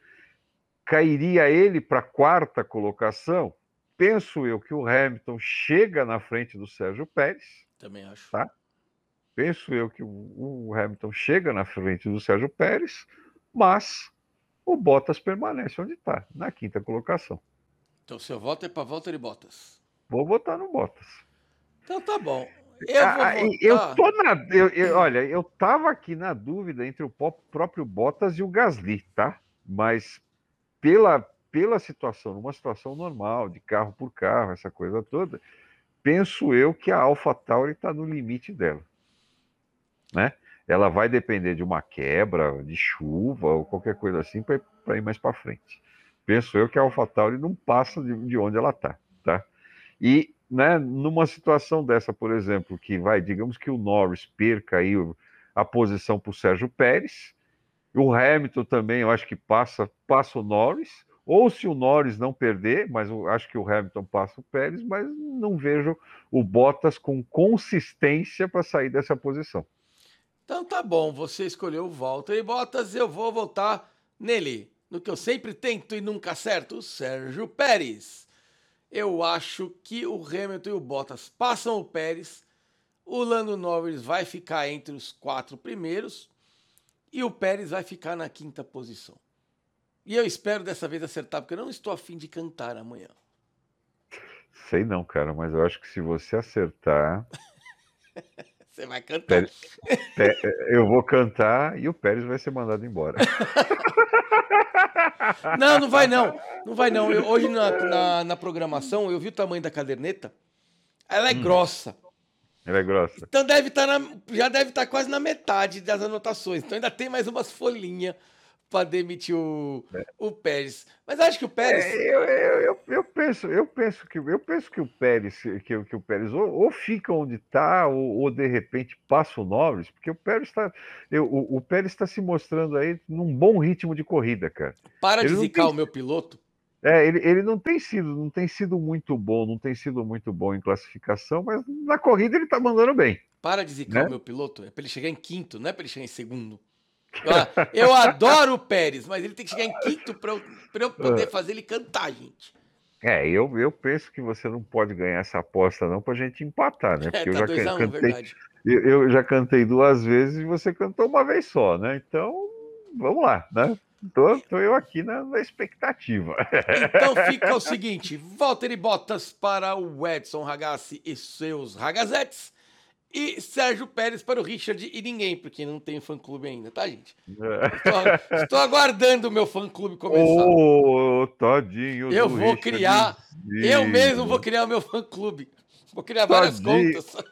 Speaker 1: cairia ele para a quarta colocação. Penso eu que o Hamilton chega na frente do Sérgio Pérez.
Speaker 2: Também acho.
Speaker 1: Tá? penso eu que o Hamilton chega na frente do Sérgio Pérez, mas o Bottas permanece onde está, na quinta colocação.
Speaker 2: Então seu voto é para Valtteri Bottas?
Speaker 1: Vou votar no Bottas.
Speaker 2: Então tá bom. Eu,
Speaker 1: ah,
Speaker 2: votar...
Speaker 1: eu tô na. Eu, eu, olha, eu tava aqui na dúvida entre o próprio Bottas e o Gasly, tá? Mas pela, pela situação, numa situação normal, de carro por carro, essa coisa toda, penso eu que a AlphaTauri está no limite dela né? Ela vai depender de uma quebra, de chuva ou qualquer coisa assim para ir mais para frente. Penso eu que a AlphaTauri não passa de, de onde ela está, tá? E, né, numa situação dessa, por exemplo, que vai, digamos que o Norris perca aí a posição para o Sérgio Pérez, o Hamilton também, eu acho que passa, passa o Norris, ou se o Norris não perder, mas eu acho que o Hamilton passa o Pérez, mas não vejo o Bottas com consistência para sair dessa posição.
Speaker 2: Então tá bom, você escolheu o Walter Bottas, eu vou votar nele, no que eu sempre tento e nunca acerto, o Sérgio Pérez. Eu acho que o Hamilton e o Bottas passam o Pérez, o Lando Norris vai ficar entre os quatro primeiros e o Pérez vai ficar na quinta posição. E eu espero dessa vez acertar, porque eu não estou afim de cantar amanhã.
Speaker 1: Sei não, cara, mas eu acho que se você acertar. <laughs>
Speaker 2: Você vai cantar.
Speaker 1: Pérez, eu vou cantar e o Pérez vai ser mandado embora. <laughs>
Speaker 2: Não, não vai não. Não vai não. Eu, hoje na, na, na, programação eu vi o tamanho da caderneta. Ela é hum. grossa.
Speaker 1: Ela é grossa.
Speaker 2: Então deve estar tá na, já deve estar tá quase na metade das anotações. Então ainda tem mais umas folhinhas para demitir o, é. o Pérez. Mas acho que o Pérez. É,
Speaker 1: eu, eu, eu, eu, penso, eu penso que eu penso que o Pérez, que, que o Pérez ou, ou fica onde está, ou, ou, de repente passa o Norris, porque o Pérez está. O, o Pérez está se mostrando aí num bom ritmo de corrida, cara.
Speaker 2: Para ele de zicar tem... o meu piloto.
Speaker 1: É, ele, ele não tem sido, não tem sido muito bom, não tem sido muito bom em classificação, mas na corrida ele está mandando bem.
Speaker 2: Para de zicar né? o meu piloto, é para ele chegar em quinto, não é para ele chegar em segundo. Eu <laughs> adoro o Pérez, mas ele tem que chegar em quinto para eu, eu poder fazer ele cantar, gente.
Speaker 1: É, eu, eu penso que você não pode ganhar essa aposta não para a gente empatar, né? <laughs>
Speaker 2: Porque é, tá eu já um, cantei,
Speaker 1: eu, eu, já cantei duas vezes e você cantou uma vez só, né? Então, vamos lá, né? Tô, tô eu aqui na, na expectativa.
Speaker 2: Então <laughs> fica o seguinte: Walter Bottas para o Edson Ragazzi e seus Ragazetes. E Sérgio Pérez para o Richard e ninguém, porque não tem fã-clube ainda, tá, gente? Estou, <laughs> estou, aguardando o meu fã-clube começar.
Speaker 1: Ô, oh, tadinho
Speaker 2: Eu vou Richard criar, eu mesmo vou criar o meu fã-clube. Vou criar várias tadinho, contas.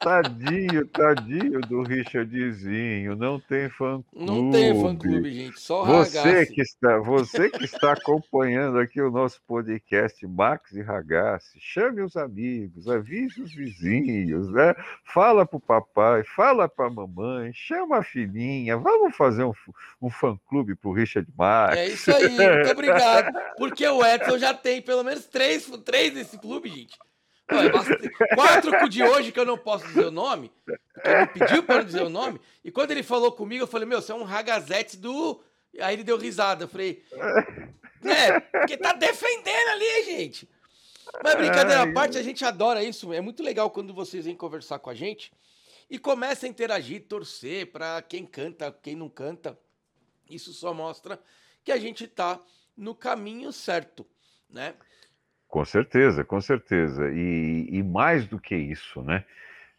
Speaker 1: Tadinho, tadinho do Richardzinho, não tem fã clube.
Speaker 2: Não tem fã clube, gente, só
Speaker 1: você que está, Você que está acompanhando aqui o nosso podcast Max e Ragazzi, chame os amigos, avise os vizinhos, né? Fala pro papai, fala pra mamãe, chama a filhinha, vamos fazer um, um fã clube pro Richard Max.
Speaker 2: É isso aí, muito <laughs> obrigado. Porque o Edson já tem pelo menos três, três desse clube, gente. Não, é quatro o de hoje que eu não posso dizer o nome, porque ele pediu para eu dizer o nome, e quando ele falou comigo, eu falei, meu, você é um ragazete do. Aí ele deu risada. Eu falei, é, porque tá defendendo ali, gente. Mas brincadeira à parte, a gente adora isso. É muito legal quando vocês vêm conversar com a gente e começam a interagir, torcer para quem canta, quem não canta. Isso só mostra que a gente está no caminho certo, né?
Speaker 1: Com certeza, com certeza. E, e mais do que isso, né?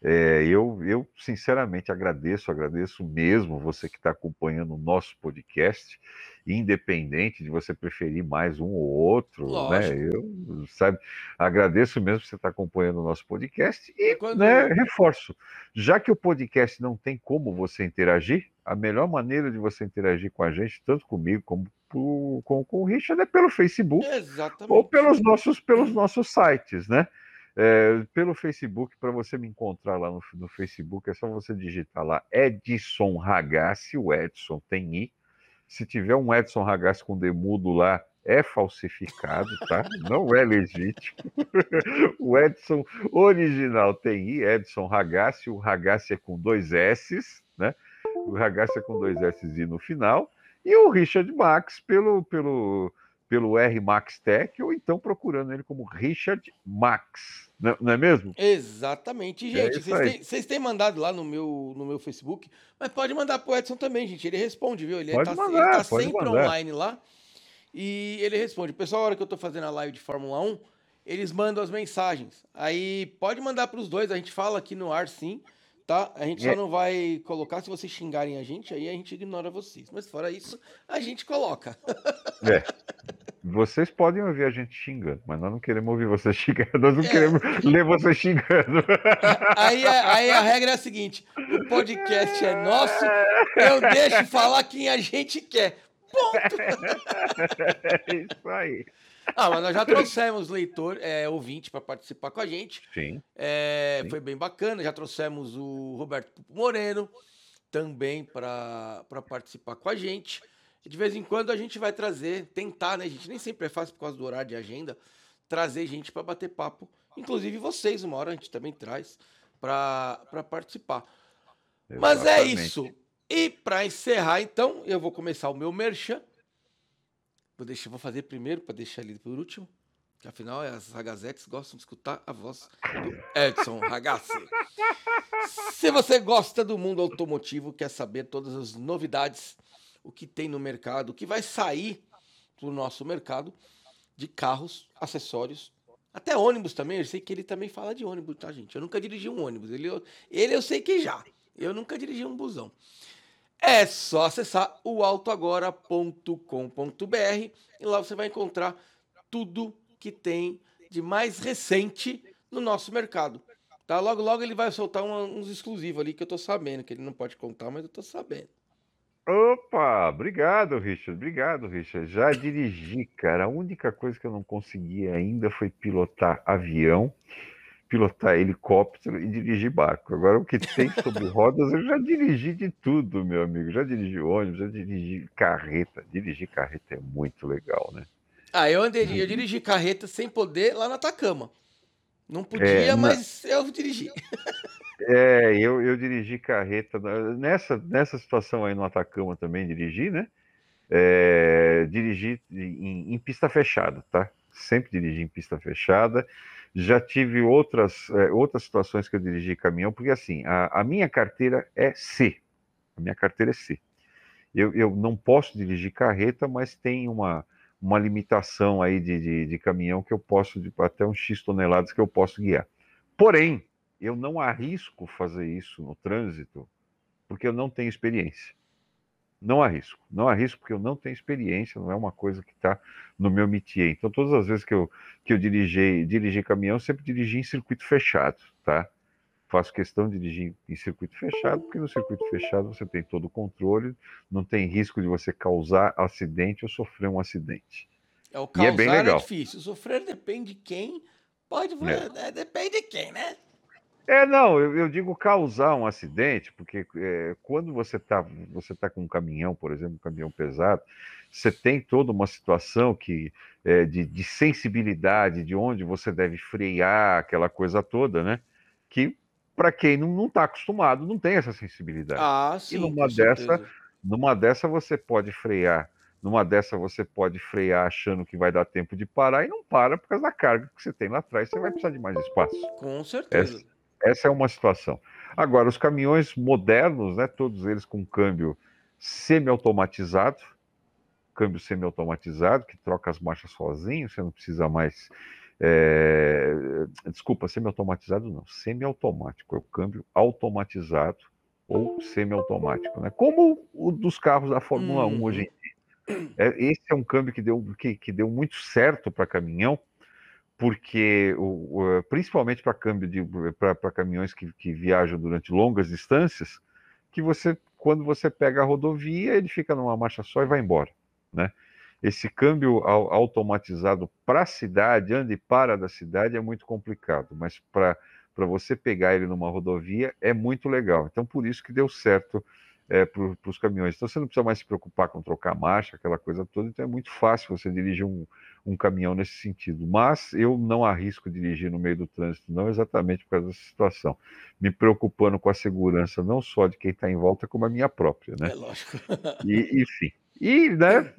Speaker 1: É, eu, eu, sinceramente, agradeço, agradeço mesmo você que está acompanhando o nosso podcast, independente de você preferir mais um ou outro, né? Lógico. né? Eu, sabe, agradeço mesmo você estar tá acompanhando o nosso podcast e, Quando... né, reforço, já que o podcast não tem como você interagir, a melhor maneira de você interagir com a gente, tanto comigo como com, com, com o Richard, é pelo Facebook
Speaker 2: Exatamente.
Speaker 1: ou pelos nossos, pelos nossos sites, né? É, pelo Facebook, para você me encontrar lá no, no, Facebook, é só você digitar lá Edson Ragazzi, o Edson tem I. Se tiver um Edson Ragazzi com demudo lá, é falsificado, tá? Não é legítimo. <laughs> o Edson original tem I, Edson Ragazzi, o Ragazzi é com dois S's, né? O é com dois S's no final. E o Richard Max pelo, pelo, pelo R Max Tech, ou então procurando ele como Richard Max. Não, não é mesmo?
Speaker 2: Exatamente. É gente, é vocês, têm, têm, mandado lá no meu, no meu Facebook, mas pode mandar pro Edson também, gente. Ele responde, viu? Ele
Speaker 1: pode
Speaker 2: tá,
Speaker 1: mandar,
Speaker 2: ele
Speaker 1: tá
Speaker 2: sempre
Speaker 1: mandar.
Speaker 2: online lá. E ele responde. Pessoal, a hora que eu tô fazendo a live de Fórmula 1, eles mandam as mensagens. Aí pode mandar para os dois, a gente fala aqui no ar sim, tá? A gente é. só não vai colocar se vocês xingarem a gente, aí a gente ignora vocês. Mas fora isso, a gente coloca.
Speaker 1: É. Vocês podem ouvir a gente xingando, mas nós não queremos ouvir vocês <laughs> xingando, nós não é. queremos ler vocês xingando.
Speaker 2: Aí, aí, a regra é a seguinte: o podcast é nosso, eu deixo falar quem a gente quer. Ponto. <laughs>
Speaker 1: É isso aí.
Speaker 2: Ah, mas nós já trouxemos leitor, é, ouvinte para participar com a gente.
Speaker 1: Sim.
Speaker 2: É,
Speaker 1: Sim.
Speaker 2: Foi bem bacana. Já trouxemos o Roberto Moreno também para participar com a gente de vez em quando a gente vai trazer, tentar, né, gente? Nem sempre é fácil por causa do horário de agenda, trazer gente para bater papo. Inclusive vocês, uma hora a gente também traz para participar. Exatamente. Mas é isso. E para encerrar, então, eu vou começar o meu merchan. Vou, deixar, vou fazer primeiro para deixar ele por último. Que afinal as ragazetes gostam de escutar a voz do Edson Ragazzi. Se você gosta do mundo automotivo, quer saber todas as novidades o que tem no mercado, o que vai sair para o nosso mercado de carros, acessórios, até ônibus também. Eu sei que ele também fala de ônibus, tá, gente? Eu nunca dirigi um ônibus. Ele, ele eu sei que já. Eu nunca dirigi um busão. É só acessar o autoagora.com.br e lá você vai encontrar tudo que tem de mais recente no nosso mercado. Tá? Logo, logo ele vai soltar uns exclusivos ali que eu tô sabendo, que ele não pode contar, mas eu tô sabendo.
Speaker 1: Opa, obrigado, Richard. Obrigado, Richard. Já dirigi, cara. A única coisa que eu não consegui ainda foi pilotar avião, pilotar helicóptero e dirigir barco. Agora, o que tem sobre <laughs> rodas, eu já dirigi de tudo, meu amigo. Já dirigi ônibus, já dirigi carreta. Dirigir carreta é muito legal, né?
Speaker 2: Ah, eu andei, eu dirigi carreta sem poder lá na Atacama. Não podia, é, mas na... eu dirigi. <laughs>
Speaker 1: É, eu, eu dirigi carreta nessa, nessa situação aí no Atacama também dirigi, né? É, dirigi em, em, pista fechada, tá? Sempre dirigi em pista fechada. Já tive outras, é, outras situações que eu dirigi caminhão, porque assim, a, a, minha carteira é C. A minha carteira é C. Eu, eu não posso dirigir carreta, mas tem uma, uma limitação aí de, de, de caminhão que eu posso, de, até uns X toneladas que eu posso guiar. Porém, eu não arrisco fazer isso no trânsito porque eu não tenho experiência. Não arrisco. Não arrisco porque eu não tenho experiência, não é uma coisa que está no meu métier. Então, todas as vezes que eu, que eu dirigi, dirigi caminhão, sempre dirigi em circuito fechado, tá? Faço questão de dirigir em circuito fechado, porque no circuito fechado você tem todo o controle, não tem risco de você causar acidente ou sofrer um acidente.
Speaker 2: É, o causar e é bem legal. é difícil. Sofrer depende de quem. Pode, é. depende de quem, né?
Speaker 1: É, não, eu, eu, digo causar um acidente, porque é, quando você está você tá com um caminhão, por exemplo, um caminhão pesado, você tem toda uma situação que é, de, de, sensibilidade, de onde você deve frear, aquela coisa toda, né? Que para quem não está acostumado, não tem essa sensibilidade.
Speaker 2: Ah, sim.
Speaker 1: E numa dessa, numa dessa você pode frear Numa dessa você pode frear achando que vai dar tempo de parar e não para por causa da carga que você tem lá atrás, você vai precisar de mais espaço.
Speaker 2: Com certeza.
Speaker 1: Essa, essa é uma situação. Agora, os caminhões modernos, né, todos eles com câmbio semi-automatizado, câmbio semi-automatizado, que troca as marchas sozinho, você não precisa mais. É... Desculpa, semi-automatizado não, semi-automático, é o câmbio automatizado ou semi-automático, né? Como o dos carros da Fórmula hum. 1 hoje em dia. É, esse é um câmbio que deu, que, que deu muito certo para caminhão, porque o, o, principalmente para câmbio de para caminhões que, que viajam durante longas distâncias, que você quando você pega a rodovia ele fica numa marcha só e vai embora, né? Esse câmbio automatizado para a cidade, e para da cidade é muito complicado, mas para para você pegar ele numa rodovia é muito legal. Então, por isso que deu certo é, para os caminhões. Então, você não precisa mais se preocupar com trocar marcha, aquela coisa toda. Então, é muito fácil você dirigir um, um caminhão nesse sentido. Mas eu não arrisco dirigir no meio do trânsito, não exatamente por causa dessa situação. Me preocupando com a segurança não só de quem está em volta, como a minha própria, né?
Speaker 2: É lógico. <laughs>
Speaker 1: e, enfim. E, né,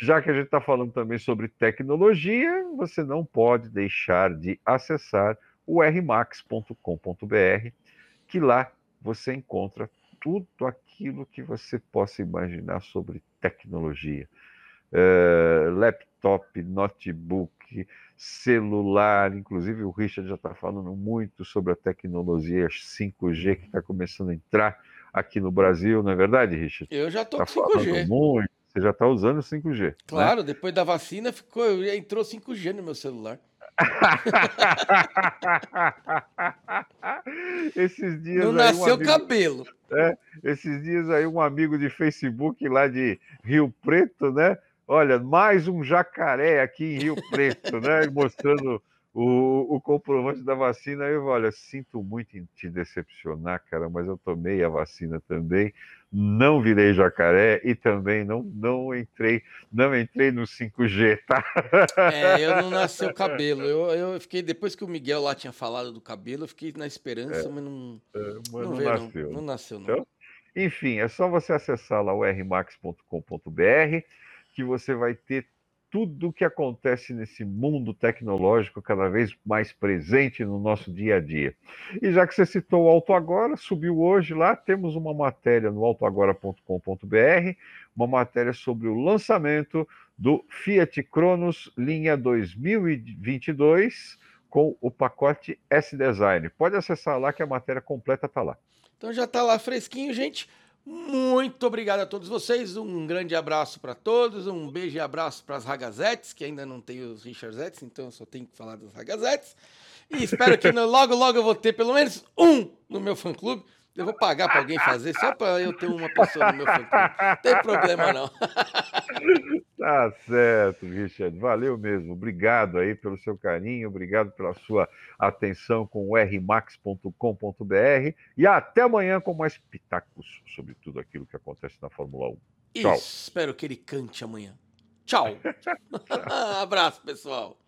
Speaker 1: já que a gente está falando também sobre tecnologia, você não pode deixar de acessar o rmax.com.br, que lá você encontra tudo aquilo que você possa imaginar sobre tecnologia. Uh, laptop, notebook, celular, inclusive o Richard já está falando muito sobre a tecnologia 5G que está começando a entrar aqui no Brasil, não é verdade, Richard?
Speaker 2: Eu já estou tá com 5G.
Speaker 1: Muito. Você já está usando 5G. Né?
Speaker 2: Claro, né? depois da vacina ficou, entrou 5G no meu celular. <laughs>
Speaker 1: esses dias
Speaker 2: não nasceu
Speaker 1: um amigo,
Speaker 2: cabelo.
Speaker 1: É, esses dias aí um amigo de Facebook lá de Rio Preto, né? Olha, mais um jacaré aqui em Rio Preto, né? Mostrando o, o comprovante da vacina. Eu, olha, sinto muito em te decepcionar, cara, mas eu tomei a vacina também não virei jacaré e também não, não entrei não entrei no 5G, tá?
Speaker 2: É, eu não nasci o cabelo. Eu, eu fiquei, depois que o Miguel lá tinha falado do cabelo, eu fiquei na esperança, é, mas não,
Speaker 1: é, mas não, não, veio, nasceu.
Speaker 2: Não, não nasceu, não.
Speaker 1: Então, enfim, é só você acessar lá o rmax.com.br que você vai ter tudo o que acontece nesse mundo tecnológico cada vez mais presente no nosso dia a dia. E já que você citou o Alto Agora, subiu hoje lá, temos uma matéria no altoagora.com.br, uma matéria sobre o lançamento do Fiat Cronos linha 2022 com o pacote S-Design. Pode acessar lá que a matéria completa está lá.
Speaker 2: Então já está lá fresquinho, gente. Muito obrigado a todos vocês. Um grande abraço para todos. Um beijo e abraço para as ragazetes, que ainda não tem os Richardzetes, então eu só tenho que falar das ragazetes. E espero que logo, logo eu vou ter pelo menos um no meu fã-clube. Eu vou pagar para alguém fazer só para eu ter uma pessoa no meu fã-clube. Não tem problema não. <laughs>
Speaker 1: Tá certo, Richard. Valeu mesmo. Obrigado aí pelo seu carinho, obrigado pela sua atenção com o rmax.com.br e até amanhã com mais pitacos sobre tudo aquilo que acontece na Fórmula 1.
Speaker 2: Tchau. Espero que ele cante amanhã. Tchau. <laughs> <laughs> Abraço, pessoal.